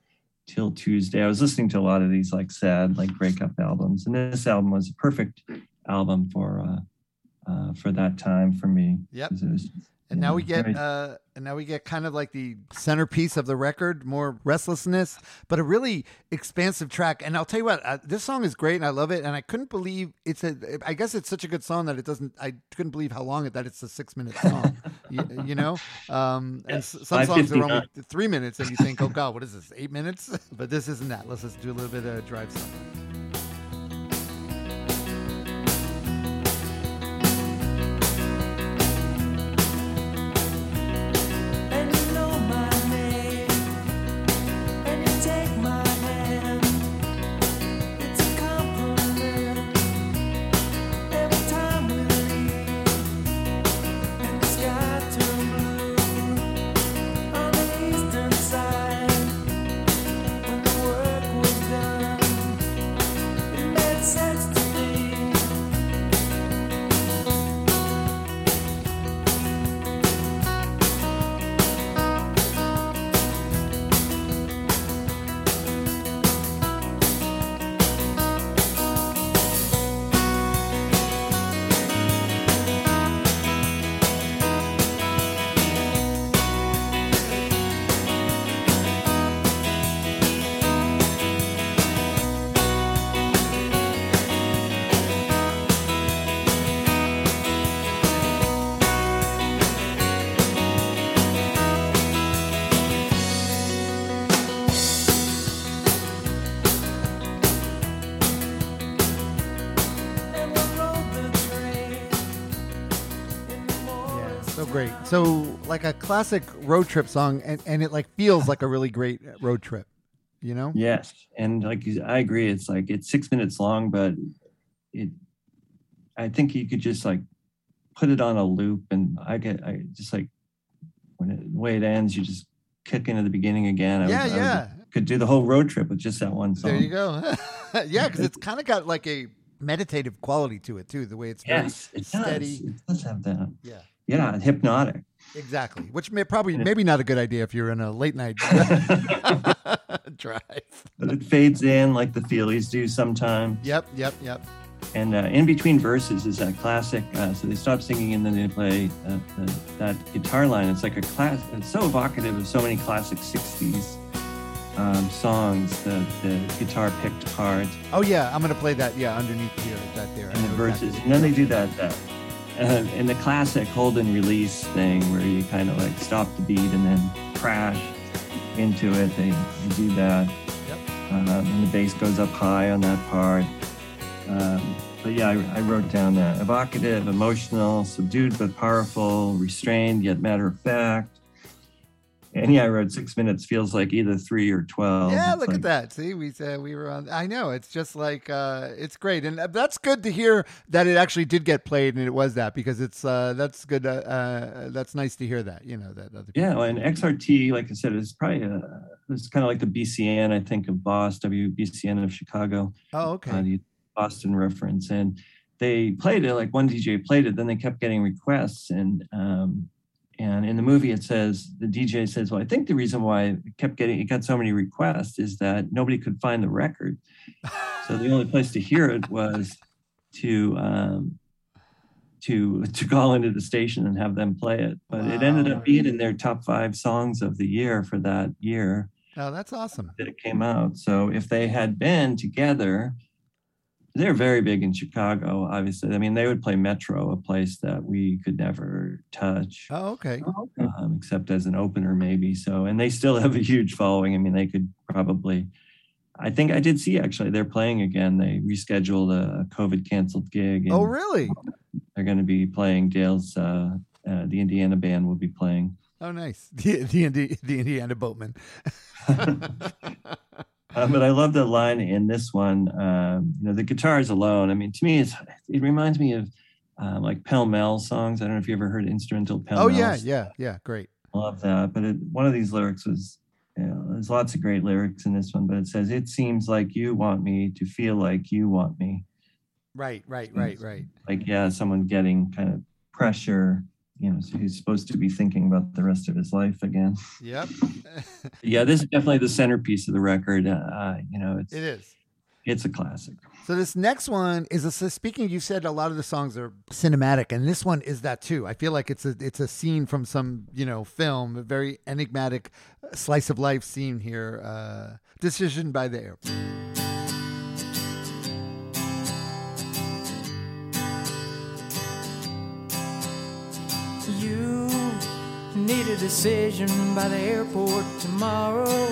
Till Tuesday. I was listening to a lot of these like sad like breakup albums, and this album was a perfect album for uh, uh, for that time for me. Yep. it was, And now we get very- uh and now we get kind of like the centerpiece of the record, more restlessness, but a really expansive track. And I'll tell you what, uh, this song is great and I love it. And I couldn't believe it's a. I guess it's such a good song that it doesn't. I couldn't believe how long it that it's a six minute song. you, you know, um, and some songs are only three minutes, and you think, oh god, what is this? Eight minutes? But this isn't that. Let's just do a little bit of drive song. Like a classic road trip song, and and it like feels like a really great road trip. You know? Yes, and like I agree, it's like it's six minutes long, but it. I think you could just like put it on a loop, and I get I just like when it, the way it ends, you just kick into the beginning again. I Yeah, yeah. could do the whole road trip with just that one song. There you go. yeah, because it's kind of got like a meditative quality to it too. The way it's very Yes, it steady. does. It does have that. Yeah. Yeah, hypnotic. Exactly. Which may probably maybe not a good idea if you're in a late night drive. But it fades in like the Feelies do sometimes. Yep, yep, yep. And uh, in between verses is a classic. Uh, so they stop singing and then they play uh, the, that guitar line. It's like a class. It's so evocative of so many classic '60s um, songs. The the guitar picked part Oh yeah, I'm gonna play that. Yeah, underneath here, that there. And the verses, exactly. and then they do that. that uh, in the classic hold and release thing where you kind of like stop the beat and then crash into it. They, they do that. Yep. um, and the bass goes up high on that part. Um, but yeah, I, I wrote down that evocative, emotional, subdued but powerful, restrained yet matter of fact. And yeah, I wrote six minutes feels like either three or twelve. Yeah, It's look like- at that. See, we said we were on. I know it's just like uh, it's great, and that's good to hear that it actually did get played, and it was that because it's uh, that's good. Uh, uh, that's nice to hear that. You know that other. Yeah, well, and XRT, like I said, is probably a, it's kind of like the BCN, I think, of Boss, WBCN of Chicago. Oh, okay. uh, the Boston reference, and they played it like one DJ played it. Then they kept getting requests, and um, and in the movie it says the DJ says, "Well, I think the reason why it kept getting it got so many requests is that nobody could find the record, so the only place to hear it was to." Um, to to call into the station and have them play it, but it ended up being in their top five songs of the year for that year Oh, that's awesome. that it came out. So if they had been together, they're very big in Chicago, obviously. I mean, they would play Metro, a place that we could never touch, Oh, okay. um, except as an opener, maybe. So, and they still have a huge following. I mean, they could probably I think I did see actually they're playing again. They rescheduled a COVID canceled gig. Oh, really? They're going to be playing Dale's. Uh, uh, the Indiana band will be playing. Oh, nice. The the, the Indiana Boatman. Uh, but I love the line in this one. Um, you know, the guitars alone. I mean, to me, it's, it reminds me of uh, like Pell Mell songs. I don't know if you ever heard instrumental Pell Oh Mell. yeah, yeah, yeah. Great. love that. But it, one of these lyrics was, you know, there's lots of great lyrics in this one, but it says, "It seems like you want me to feel like you want me." Right, right, right, right. Like, yeah, someone getting kind of pressure. You know, so he's supposed to be thinking about the rest of his life again. Yep. yeah, this is definitely the centerpiece of the record. Uh, you know, it's it is. it's a classic. So this next one is a so speaking. You said a lot of the songs are cinematic, and this one is that too. I feel like it's a it's a scene from some you know film, a very enigmatic slice of life scene here. Uh, Decision by the air. Decision by the airport tomorrow.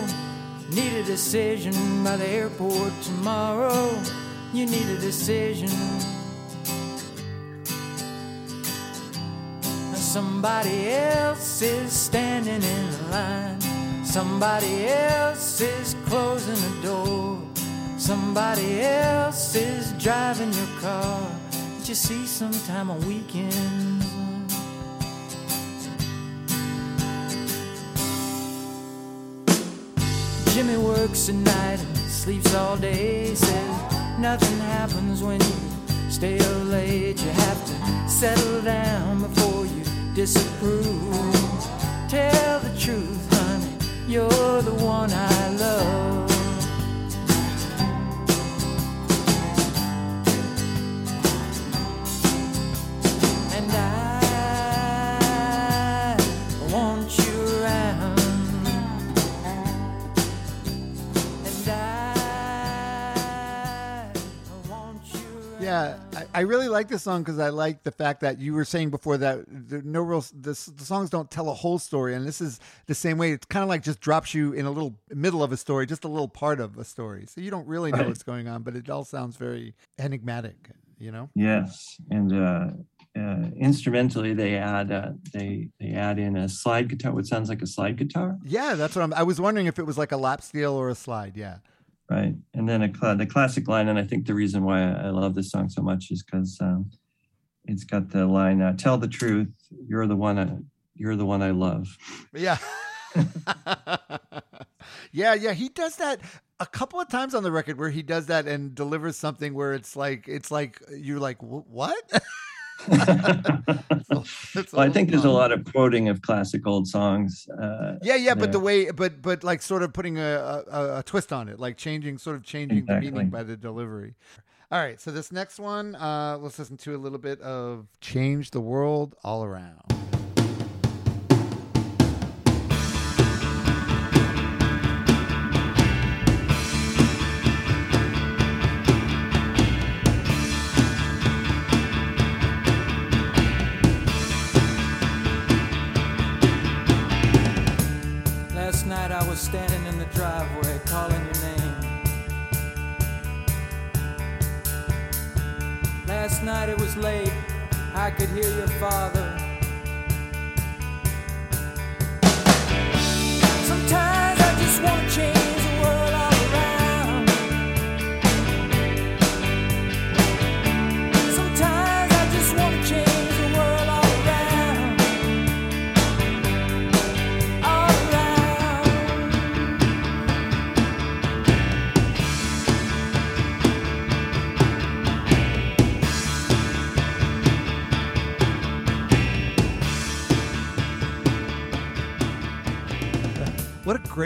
Need a decision by the airport tomorrow. You need a decision. Somebody else is standing in line. Somebody else is closing the door. Somebody else is driving your car that you see sometime on weekends. Jimmy works at night and sleeps all day. Says nothing happens when you stay up late. You have to settle down before you disapprove. Tell the truth, honey, you're the one I love. I, really like this song because I like the fact that you were saying before that the no real this, the songs don't tell a whole story, and this is the same way. It's kind of like just drops you in a little middle of a story, just a little part of a story, so you don't really know Right. what's going on, but it all sounds very enigmatic. You know? Yes, and uh, uh, instrumentally they add uh, they they add in a slide guitar, what sounds like a slide guitar, Yeah, that's what I'm. I was wondering if it was like a lap steel or a slide. Yeah. Right? And then a the classic line, and I think the reason why I love this song so much is because um, it's got the line, uh, "Tell the truth, you're the one, I, you're the one I love." Yeah. yeah, yeah. He does that a couple of times on the record where he does that and delivers something where it's like it's like you're like what? Well, I think there's a lot of quoting of classic old songs. Uh, Yeah, yeah, but the way, but but like sort of putting a, a, a twist on it, like changing, sort of changing the meaning by the delivery. All right, so this next one, uh, let's listen to a little bit of "Change the World All Around." Could hear your father.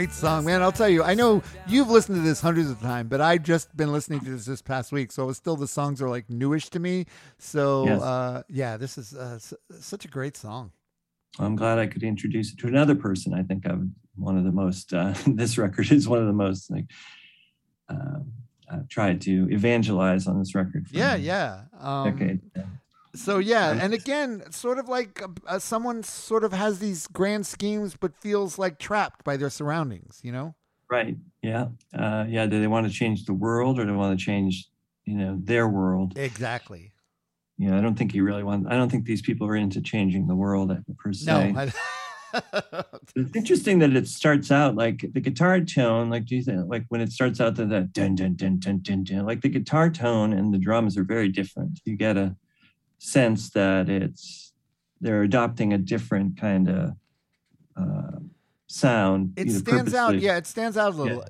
Great song, man! I'll tell you. I know you've listened to this hundreds of times, but I've just been listening to this this past week, so it's still the songs are like newish to me. So Yes. uh, yeah, this is uh, s- such a great song. I'm glad I could introduce it to another person. I think I'm one of the most. Uh, this record is one of the most like. Um, I've tried to evangelize on this record. For Yeah, yeah. Um, decade. So yeah, and again, sort of like uh, uh, someone sort of has these grand schemes, but feels like trapped by their surroundings. You know? Right. Yeah. Uh, yeah. Do they want to change the world or do they want to change, you know, their world? Exactly. Yeah. I don't think he really wants, I don't think these people are into changing the world uh, per se. No. I, It's interesting that it starts out like the guitar tone, like do you think like when it starts out to that dun dun dun dun dun dun, like the guitar tone and the drums are very different. You get a sense that it's they're adopting a different kind of uh, sound. it stands out. Yeah, it stands out a little.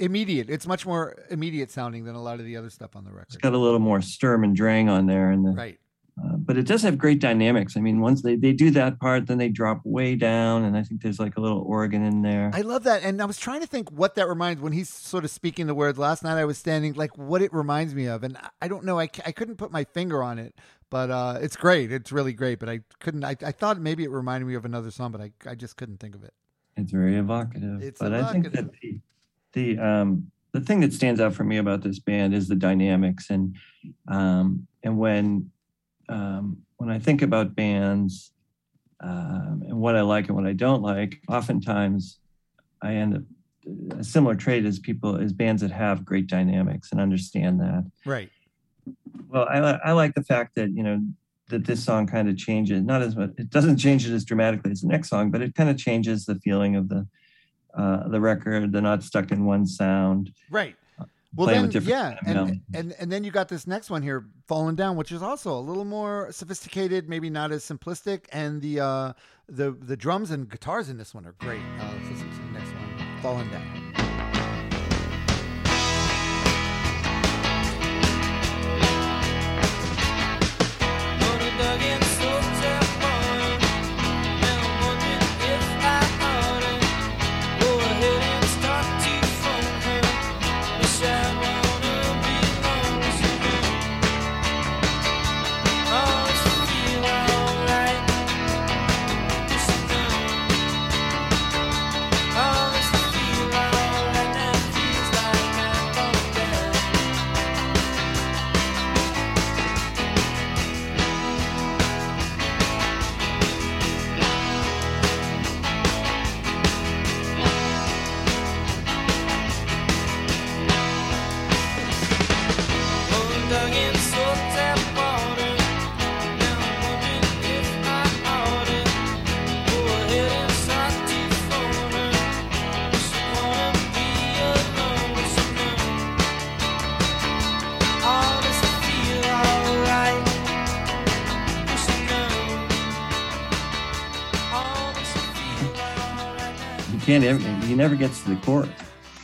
Immediate. It's much more immediate sounding than a lot of the other stuff on the record. It's got a little more Sturm and Drang on there, and the, Right. Uh, but it does have great dynamics. I mean, once they they do that part, then they drop way down, and I think there's like a little organ in there. I love that. And I was trying to think what that reminds when he's sort of speaking the words. Last night I was standing, like what it reminds me of. And I- don't know. I, I couldn't put my finger on it, but uh, it's great. It's really great. But I couldn't. I, I thought maybe it reminded me of another song, but I, I just couldn't think of it. It's very evocative. It's but I think that the the um the thing that stands out for me about this band is the dynamics and um and when um when I think about bands um and what I like and what I don't like, oftentimes I end up a similar trait as people as bands that have great dynamics and understand that. Right. Well, I, I like the fact that, you know, that this song kind of changes, not as much, it doesn't change it as dramatically as the next song, but it kind of changes the feeling of the, uh, the record. They're not stuck in one sound. Right. Well, then, yeah, and, and and then you got this next one here, "Falling Down," which is also a little more sophisticated, maybe not as simplistic, and the uh, the the drums and guitars in this one are great. Uh, let's listen to the next one, "Falling Down." Can't ever, he never gets to the chorus.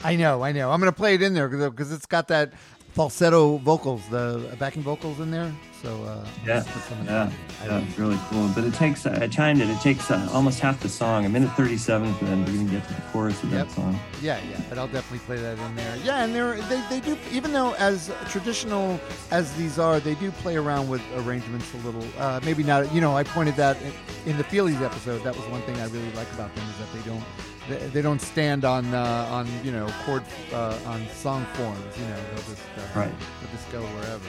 I know, I know. I'm gonna play it in there because it's got that falsetto vocals, the backing vocals in there. So uh, Yeah, let's put some of yeah, yeah, it's really cool. But it takes, I timed it, it takes uh, almost half the song, a minute 37 for them to even get to the chorus of Yep. that song. Yeah, yeah, but I'll definitely play that in there. Yeah, and they're, they they do even though as traditional as these are, they do play around with arrangements a little. Uh, maybe not. You know, I pointed that in, in the Feelies episode. That was one thing I really like about them is that they don't they, they don't stand on uh, on you know chord uh, on song forms. You know, they'll just uh, Right. they'll just go wherever.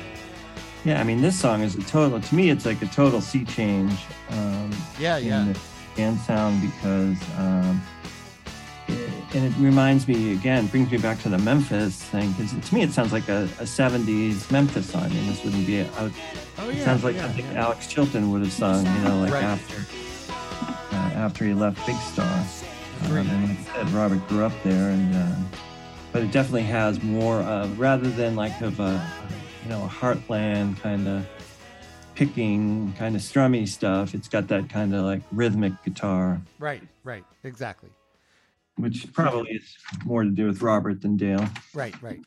Yeah, I mean, this song is a total, to me, it's like a total sea change. Um, Yeah, yeah. band sound because, um, it, and it reminds me again, brings me back to the Memphis thing because to me it sounds like a, a 70s Memphis song. I mean, this wouldn't be out. Oh it yeah, sounds like yeah, something yeah. Alex Chilton would have sung, you know, like Right. after uh, after he left Big Star. Um, Agreed. and like I said, Robert grew up there, and um, but it definitely has more of rather than like of a you know a heartland kind of picking kind of strummy stuff. It's got that kind of like rhythmic guitar, Right, right, exactly. which probably is more to do with Robert than Dale. Right, right.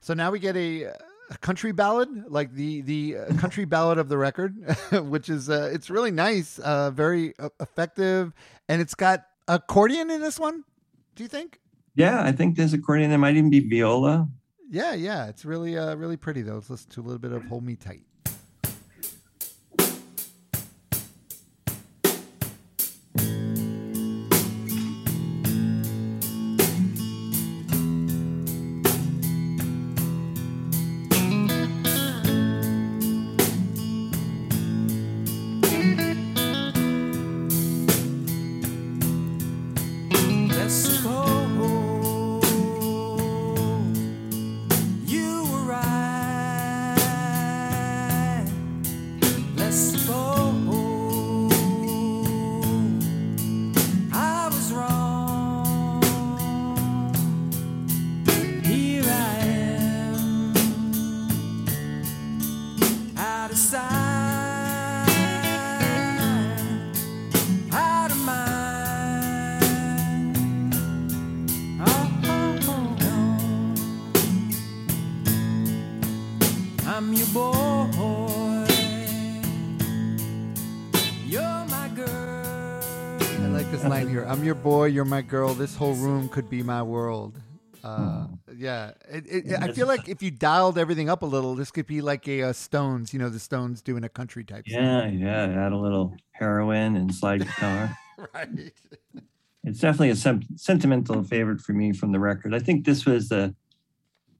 So now we get a, a country ballad, like the the uh, country ballad of the record, which is uh, it's really nice, uh, very uh, effective, and it's got accordion in this one. Do you think? Yeah, I think there's accordion. There might even be viola. Yeah, yeah. It's really uh, really pretty though. Let's listen to a little bit of "Hold Me Tight." Here. I'm your boy. You're my girl. This whole room could be my world. Uh, yeah, it, it, I feel like if you dialed everything up a little, this could be like a uh, Stones. You know, the Stones doing a country type. Yeah, yeah. Add a little heroin and slide guitar. right. it's definitely a sem- sentimental favorite for me from the record. I think this was the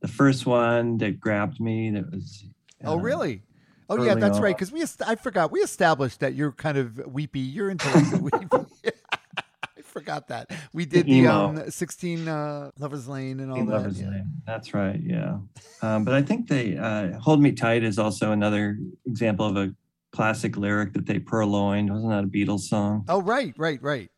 the first one that grabbed me. That was. Oh, uh, really? Oh, yeah, that's right. Because we, est- I forgot, we established that you're kind of weepy. You're into like weepy. I forgot that we did the Emo. um 16 uh, Lovers Lane and all that. Lover's yeah. Lane. That's right. Yeah. Um, but I think they uh, "Hold Me Tight" is also another example of a classic lyric that they purloined. Wasn't that a Beatles song? Oh, right, right, right.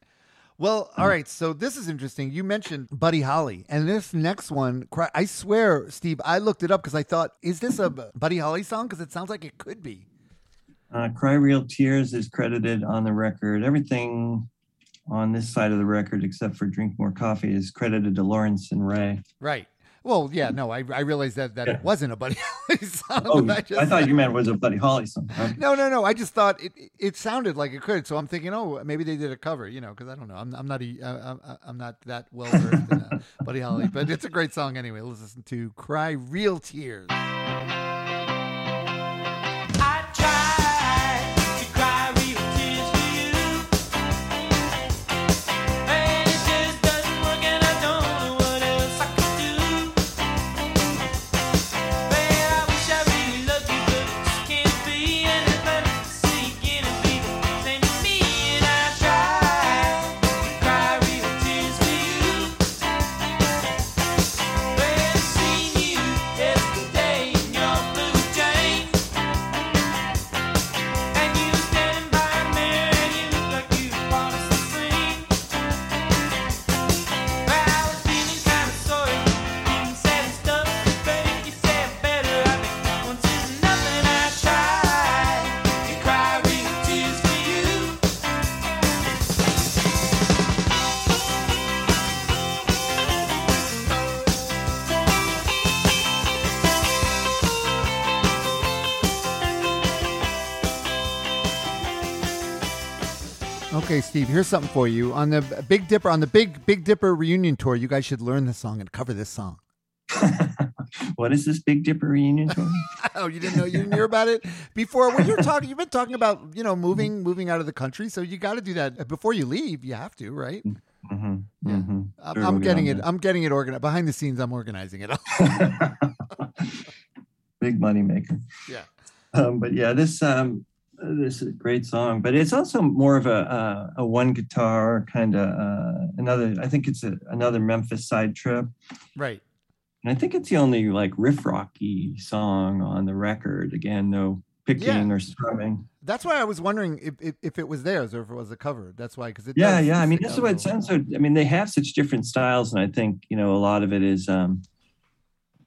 Well, all right. So this is interesting. You mentioned Buddy Holly, and this next one, I swear, Steve, I looked it up because I thought, is this a Buddy Holly song? Because it sounds like it could be. Uh, "Cry Real Tears" is credited on the record. Everything on this side of the record, except for "Drink More Coffee," is credited to Lawrence and Ray. Right. Well, yeah, no, I, I realized that that it wasn't a Buddy Holly song. Oh, I, just, I thought you meant it was a Buddy Holly song. No, no, no. I just thought it, it- sounded like it could, so I'm thinking, oh, maybe they did a cover, you know, because I don't know. I'm, I'm not a, uh, I'm, I'm not that well versed in uh, Buddy Holly, but it's a great song anyway. Let's listen to "Cry Real Tears." Okay, Steve, here's something for you. On the Big Dipper, on the Big Big Dipper reunion tour, you guys should learn the song and cover this song. What is this Big Dipper reunion tour? Oh, you didn't know you hear about it before? When you're talking, you've been talking about you know moving moving out of the country, so you got to do that before you leave. You have to, right? hmm Yeah. hmm I'm, I'm getting it. I'm getting it organized behind the scenes. I'm organizing it. Big money maker. yeah. Um, but yeah, this um, this is a great song. But it's also more of a uh, a one guitar kind of uh, another. I think it's a, another Memphis side trip. Right. And I think it's the only like riff rocky song on the record. Again, no picking Yeah. or strumming. That's why I was wondering if, if, if it was theirs or if it was a cover. That's why, because it. Yeah, does yeah. I mean, this is what it sounds so. I mean, they have such different styles, and I think you know a lot of it is, um,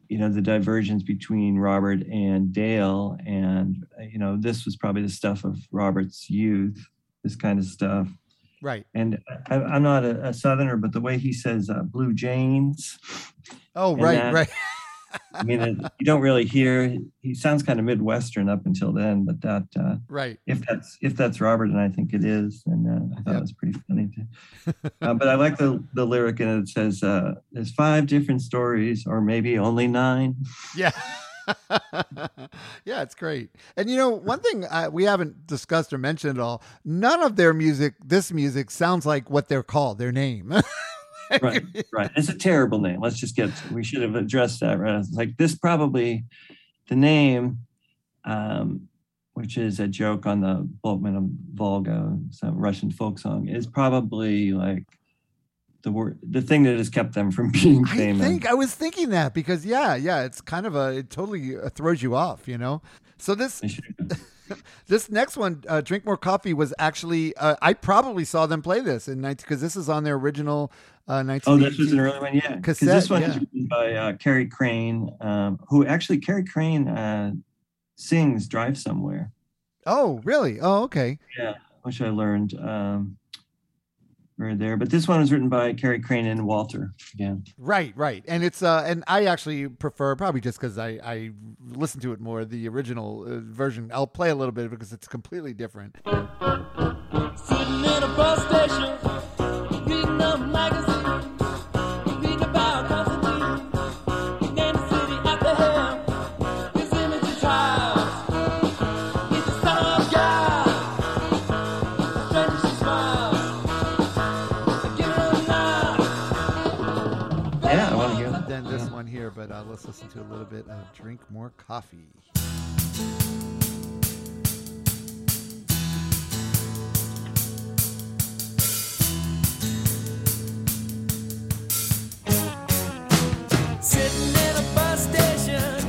you know, the divergence between Robert and Dale, and you know, this was probably the stuff of Robert's youth, this kind of stuff. Right. And I, I'm not a, a Southerner, but the way he says uh, "Blue Janes," Oh, right, that- right. I mean, it, you don't really hear. He sounds kind of Midwestern up until then, but that uh, Right. if that's if that's Robert, and I think it is, and uh, I thought Yep. it was pretty funny. Too. uh, but I like the the lyric in it. Says, uh, "There's five different stories, or maybe only nine. Yeah. yeah, it's great. And you know, one thing uh, we haven't discussed or mentioned at all, none of their music, this music sounds like what they're called, their name. Right, right. It's a terrible name. Let's just get. We should have addressed that. Right. It's like this probably, the name, um, which is a joke on the Boatman of Volga, some Russian folk song, is probably like the word, the thing that has kept them from being I think I was thinking that because yeah, yeah, it's kind of a it totally uh, throws you off, you know. So this They should have- this next one, uh, drink more coffee, was actually uh, I probably saw them play this in nineteen because this is on their original uh, nineteen. Oh, this was an early one, yeah. Because this one is yeah. written by uh, Carrie Crane, um, who actually Carrie Crane uh, sings "Drive Somewhere," Oh, really? Oh, okay. Yeah, which I learned um, right there. But this one was written by Carrie Crane and Walter again. Right, right, and it's uh, and I actually prefer probably just because I I listen to it more the original uh, version. I'll play a little bit because it's completely different. To a little bit of "Drink More Coffee." Sitting in a bus station,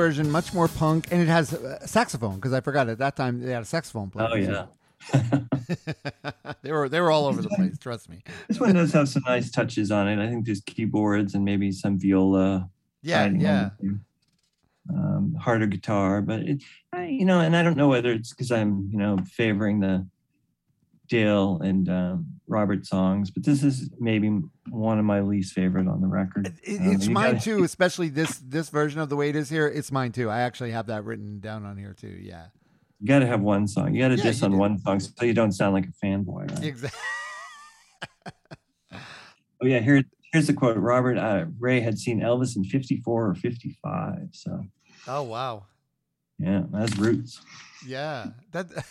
version much more punk, and it has uh, saxophone because I forgot at that time they had a saxophone player. Oh yeah. they were they were all over the place. Trust me. This one does have some nice touches on it. I think there's keyboards and maybe some viola. Yeah, yeah. Um, harder guitar, but it, I, you know, and I don't know whether it's because I'm, you know, favoring the Dale and um, Robert songs, but this is maybe one of my least favorite on the record. It, Um, it's you mine gotta- too, especially this this version of the way it is here. It's mine too. I actually have that written down on here too. Yeah, You got to have one song. You got to Yeah, diss on do. one song so you don't sound like a fanboy, right? exactly. Oh yeah, here here's the quote. Robert uh, Ray had seen Elvis in 54 or 55. So Oh wow. Yeah, that's roots. Yeah. That.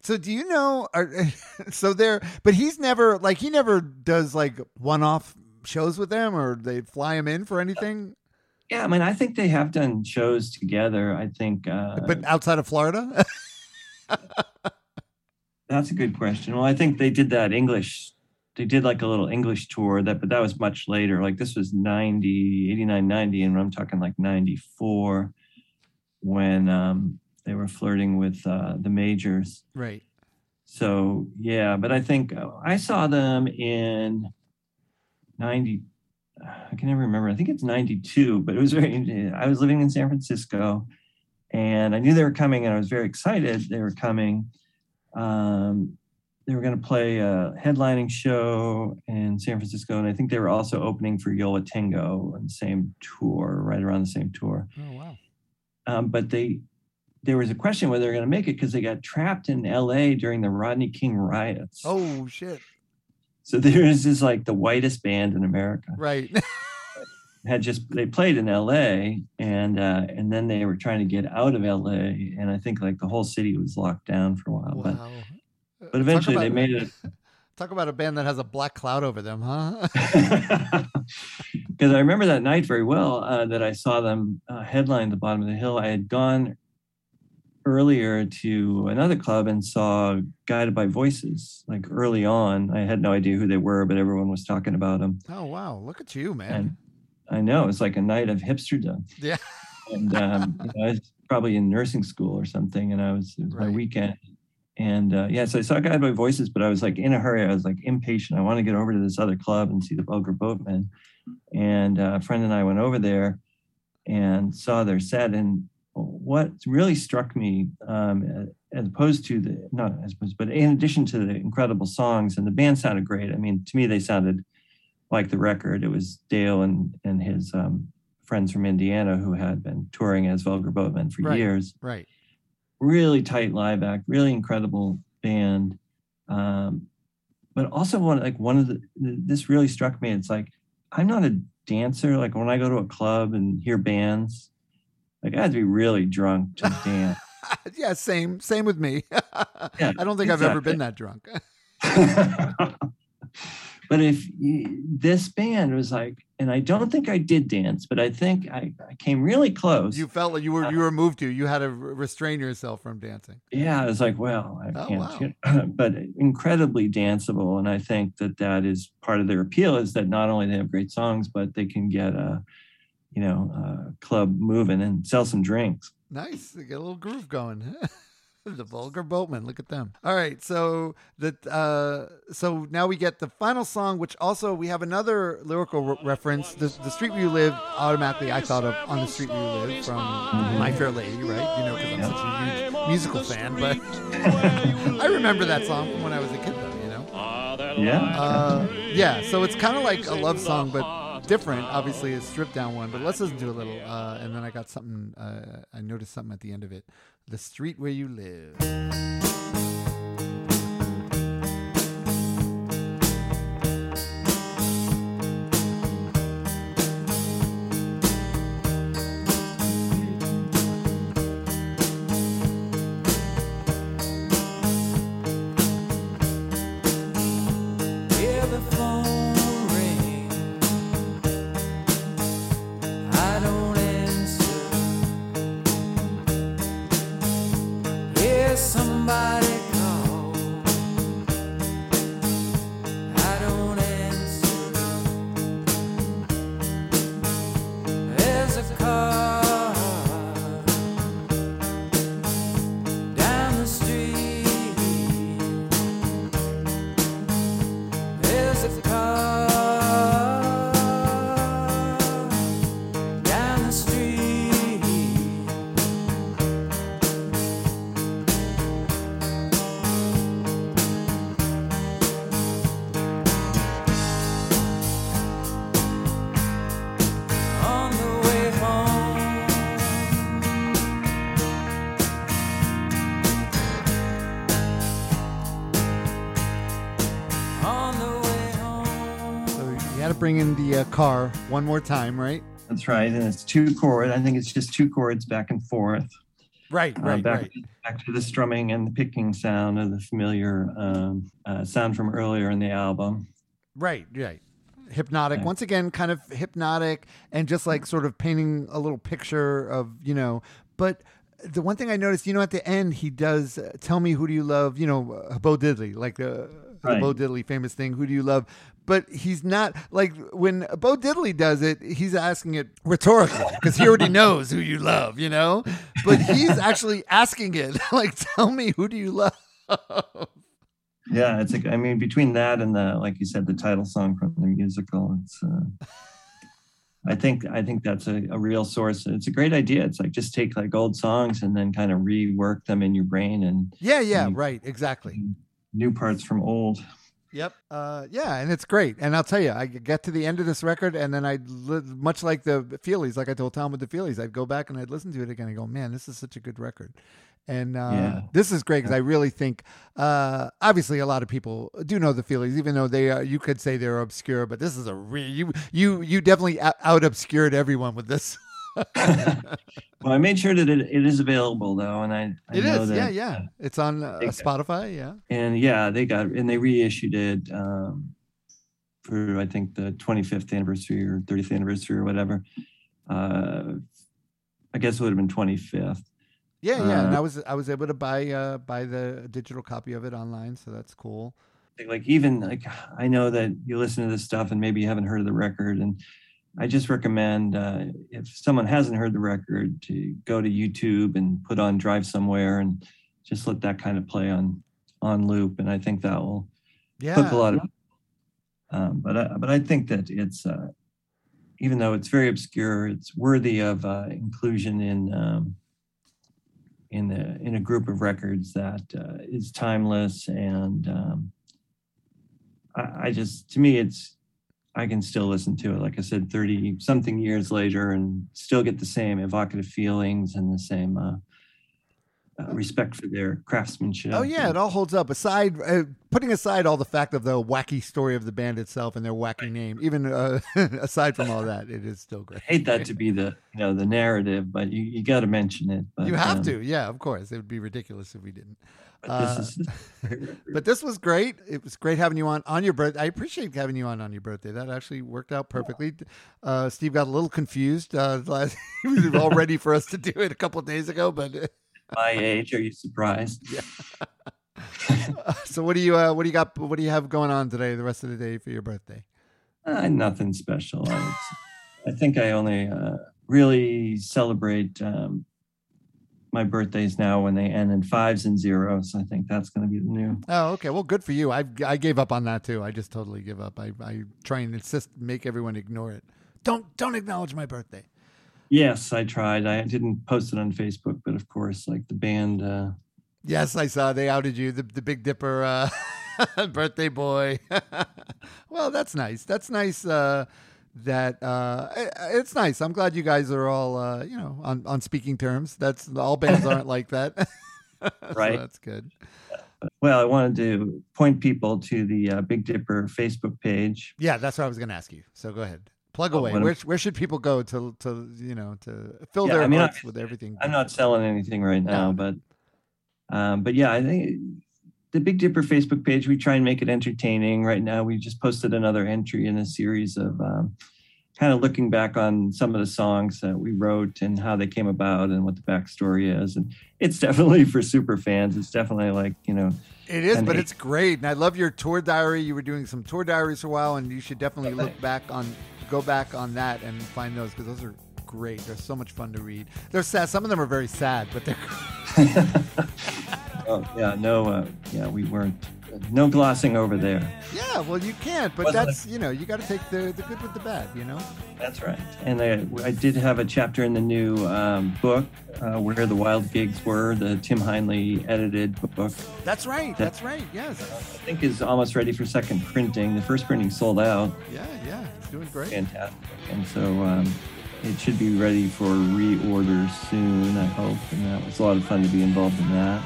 So do you know? Are, so there, but he's never like he never does like one off shows with them, or they fly him in for anything. Yeah, I mean, I think they have done shows together. I think, uh, But outside of Florida, that's a good question. Well, I think they did that English. They did like a little English tour that, but that was much later. Like this was 90, 89, 90, and I'm talking like 94 when um, they were flirting with uh, the majors. right? So yeah, but I think uh, I saw them in ninety. I can never remember. I think it's ninety-two, but it was very. I was living in San Francisco, and I knew they were coming, and I was very excited they were coming. Um, they were going to play a headlining show in San Francisco, and I think they were also opening for Yo La Tengo on the same tour, right around the same tour Oh wow. Um, but they there was a question whether they're going to make it because they got trapped in L.A. during the Rodney King riots. Oh shit. so there is this like the whitest band in America Right. had just they played in L.A. and uh, and then they were trying to get out of L.A. and I think like the whole city was locked down for a while, wow. but but eventually they made it. Talk about a band that has a black cloud over them, huh? Because I remember that night very well uh, that I saw them uh, headline the bottom of the hill. I had gone earlier to another club and saw Guided by Voices like early on. I had no idea who they were, but everyone was talking about them. oh wow. Look at you, man. And I know it's like a night of hipsterdom. Yeah. And um, you know, I was probably in nursing school or something, and I was it was my weekend. And uh, yeah, so I saw Guided by Voices, but I was like in a hurry. I was like impatient. I want to get over to this other club and see the Vulgar Boatmen. And a friend and I went over there and saw their set. And what really struck me, um, as opposed to the not as opposed, but in addition to the incredible songs, and the band sounded great. I mean, to me, they sounded like the record. It was Dale and and his um, friends from Indiana who had been touring as Vulgar Boatmen for Right. years right. really tight live act, really incredible band. Um, but also one like one of the this really struck me. It's like I'm not a dancer. Like when I go to a club and hear bands, like I have to be really drunk to dance. yeah, same same with me. Yeah, I don't think I've ever been that drunk. but if you, this band was like, and I don't think I did dance, but I think I, I came really close. You felt like you were uh, you were moved to. You had to restrain yourself from dancing. yeah, I was like, well, I Oh, can't, wow. but incredibly danceable, and I think that that is part of their appeal is that not only they have great songs, but they can get a, you know, a club moving and sell some drinks. Nice. They get a little groove going. the vulgar boatman. Look at them. All right. So that uh so now we get the final song, which also we have another lyrical re- reference. The, the street where you live. Automatically, I thought of on the street where you live from My Fair Lady, right? You know, because I'm such a huge musical fan. But I remember that song from when I was a kid, though. You know. Yeah. Uh, yeah. So it's kind of like a love song, but different. Obviously, a stripped down one. But let's listen to a little. Uh, and then I got something. Uh, I noticed something at the end of it. The street where you live. You bring in the uh, car one more time, right? That's right, and it's two chord. I think it's just two chords back and forth. Right. uh, Right. back, right. back to the strumming and the picking sound of the familiar um, uh, sound from earlier in the album. Right. Right. Hypnotic. Once again, kind of hypnotic and just like sort of painting a little picture of you know. But the one thing I noticed, you know, at the end he does uh, tell me who do you love, you know, uh, Bo Diddley, like the, the Right. Bo Diddley famous thing, who do you love? But he's not like when Bo Diddley does it, he's asking it rhetorically because he already knows who you love, you know. But he's actually asking it like, tell me who do you love? Yeah, it's like I mean between that and the like you said the title song from the musical, it's. Uh, I think I think that's a, a real source. It's a great idea. It's like just take like old songs and then kind of rework them in your brain and Yeah, yeah, Mm. right, exactly. new parts from old. Yep. Uh, yeah, and it's great. And I'll tell you, I get to the end of this record, and then I, much like the Feelies, like I told Tom with the Feelies, I'd go back and I'd listen to it again and go, man, this is such a good record. And uh, Yeah. this is great because I really think, uh, obviously, a lot of people do know the Feelies, even though they are, you could say they're obscure, but this is a real, you, you, you definitely out obscured everyone with this. Well, I made sure that it, it is available though, and I, I It is, that, yeah, yeah. It's on uh, Spotify, yeah. and yeah, they got and they reissued it um, for I think the 25th anniversary or 30th anniversary or whatever. Uh, I guess it would have been 25th. Yeah, yeah, and Uh, I was I was able to buy uh, buy the digital copy of it online, so that's cool. Like even like I know that you listen to this stuff and maybe you haven't heard of the record, and I just recommend uh, if someone hasn't heard the record to go to YouTube and put on Drive Somewhere and just let that kind of play on on loop, and I think that will Yeah, hook a lot of um, but I, but I think that it's uh, even though it's very obscure, it's worthy of uh, inclusion in um, in the in a group of records that uh, is timeless and um, I, I just to me it's I can still listen to it like I said thirty something years later and still get the same evocative feelings and the same uh, uh, respect for their craftsmanship. Oh yeah, it all holds up. Aside, uh, putting aside all the fact of the wacky story of the band itself and their wacky name, even uh, aside from all that, it is still great. I hate that to be the you know the narrative, but you, you got to mention it. But, you have um, to, yeah, of course. It would be ridiculous if we didn't. But Uh, this is but this was great. It was great having you on on your birthday. I appreciate having you on on your birthday. That actually worked out perfectly. Uh, Steve got a little confused. Uh, last- he was all ready for us to do it a couple of days ago, but my age. Are you surprised? Yeah. so what do you uh, what do you got? What do you have going on today? The rest of the day for your birthday? Uh, nothing special. I, I think I only uh, really celebrate um, my birthdays now when they end in fives and zeros. I think that's going to be the new. Oh, okay. Well, good for you. I I gave up on that too. I just totally give up. I I try and insist make everyone ignore it. Don't don't acknowledge my birthday. Yes, I tried. I didn't post it on Facebook, but of course, like the band. Uh, Yes, I saw they outed you, the the Big Dipper uh, birthday boy. well, that's nice. That's nice. Uh, that uh, it's nice. I'm glad you guys are all uh, you know on on speaking terms. That's all bands aren't like that. So Right. that's good. well, I wanted to point people to the uh, Big Dipper Facebook page. Yeah, that's what I was going to ask you. So go ahead, plug Oh, away. Where where should people go to to you know to fill Yeah, their I mean, hearts with everything? I'm not selling anything right now, No. but um, but yeah, I think the Big Dipper Facebook page. We try and make it entertaining. Right now, we just posted another entry in a series of um, kind of looking back on some of the songs that we wrote and how they came about and what the backstory is. And it's definitely for super fans. It's definitely like you know. It is, but it- it's great, and I love your tour diary. You were doing some tour diaries for a while, and you should definitely look back on, go back on that and find those because those are great. They're so much fun to read. They're sad. Some of them are very sad, but they're Oh yeah, no, uh, yeah, we weren't. No glossing over there. yeah. Well, you can't, but Wasn't that's you know you got to take the the good with the bad. You know. That's right. And I, I did have a chapter in the new um, book uh, where the wild gigs were, the Tim Heinley edited book. That's right. That- That's right. Yes. I think is almost ready for second printing. The first printing sold out, Yeah. Yeah. It's doing great. fantastic, and so um, it should be ready for reorder soon. I hope, and that was a lot of fun to be involved in that.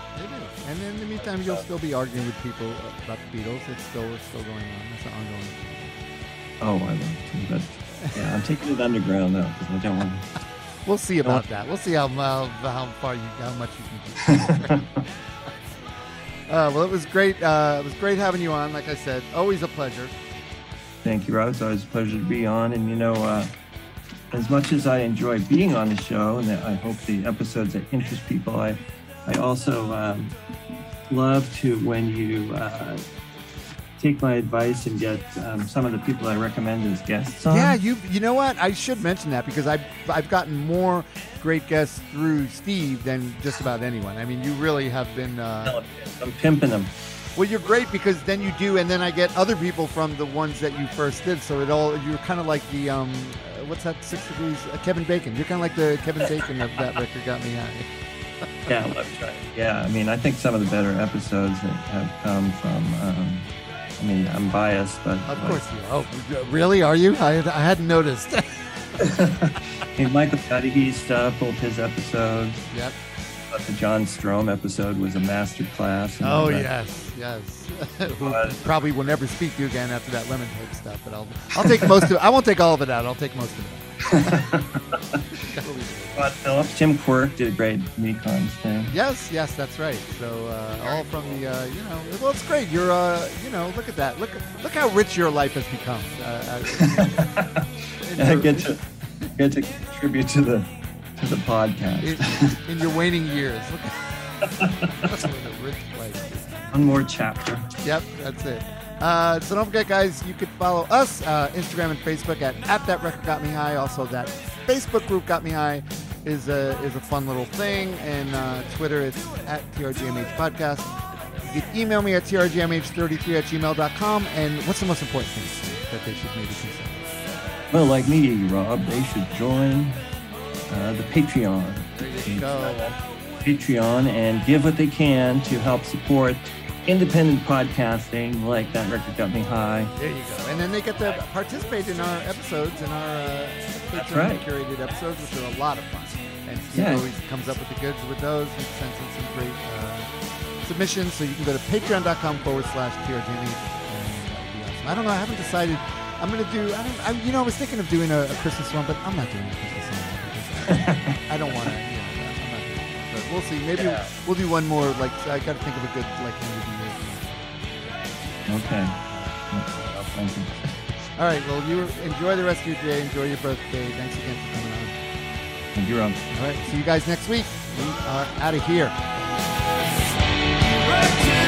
And in the meantime, you'll still be arguing with people about the Beatles. It's still it's still going on. It's an ongoing. Oh, I love to, but yeah, I'm taking it underground though because I don't want. We'll see about that. We'll see how how, how far you how much you can do. uh, well, it was great. Uh, it was great having you on. Like I said, always a pleasure. Thank you, Rob. It's always a pleasure to be on. And you know, uh, as much as I enjoy being on the show, and I hope the episodes that interest people, I, I also um, love to when you uh, take my advice and get um, some of the people I recommend as guests on. Yeah, you you know what? I should mention that because I've I've gotten more great guests through Steve than just about anyone. I mean, you really have been. Uh, I'm pimping them. well, you're great because then you do, and then I get other people from the ones that you first did. So it all you're kind of like the um, what's that? Six degrees. Uh, Kevin Bacon. You're kind of like the Kevin Bacon of that record. Got me high. Yeah, I love trying. Yeah, I mean, I think some of the better episodes that have come from. Um, I mean, I'm biased, but Of like, course you. Oh, really? Are you? I, I hadn't noticed. I mean, Michael Cudahy stuff, both his episodes. yep. But the John Strohm episode was a master class. Oh that- yes, yes. Who But- probably will never speak to you again after that lemon tape stuff. But I'll I'll take most of it. I won't take all of it out. I'll take most of it. Scott Phillips, Tim Quirk did a great Mekons thing. yes, yes, that's right. So uh, all from the uh, you know, well, it's great. You're uh, you know, look at that. Look look how rich your life has become. Uh, uh, I get to get to contribute to the to the podcast. in, in your waning years. Look what a rich place. One more chapter. Yep, that's it. Uh, so don't forget, guys, you could follow us uh, Instagram and Facebook at, at that record got me high. Also, that Facebook group got me high is a is a fun little thing, and uh, Twitter it's at trgmh podcast. You can email me at trgmh33 at gmail.com. And what's the most important thing that they should maybe consider? Well, like me, Rob, they should join uh, the Patreon. There you go. Patreon and give what they can to help support independent podcasting like that record got me high. There you go. And then they get to participate in our episodes, in our uh, Patreon right. curated episodes, which are a lot of fun. and Steve Yeah. always comes up with the goods with those and sends in some great uh, submissions. So you can go to patreon.com forward slash TR Jimmy, and that would be awesome. I don't know. I haven't decided. I'm gonna do. I don't. I, you know, I was thinking of doing a, a Christmas one, but I'm not doing a Christmas because I, don't want to. You know, I'm not doing it. But we'll see. Maybe Yeah. we'll do one more. Like I got to think of a good like Okay. Thank you. All right. Well, you enjoy the rest of your day. Enjoy your birthday. Thanks again for coming on. Thank you, Rob. All right. See you guys next week. We are out of here. Right to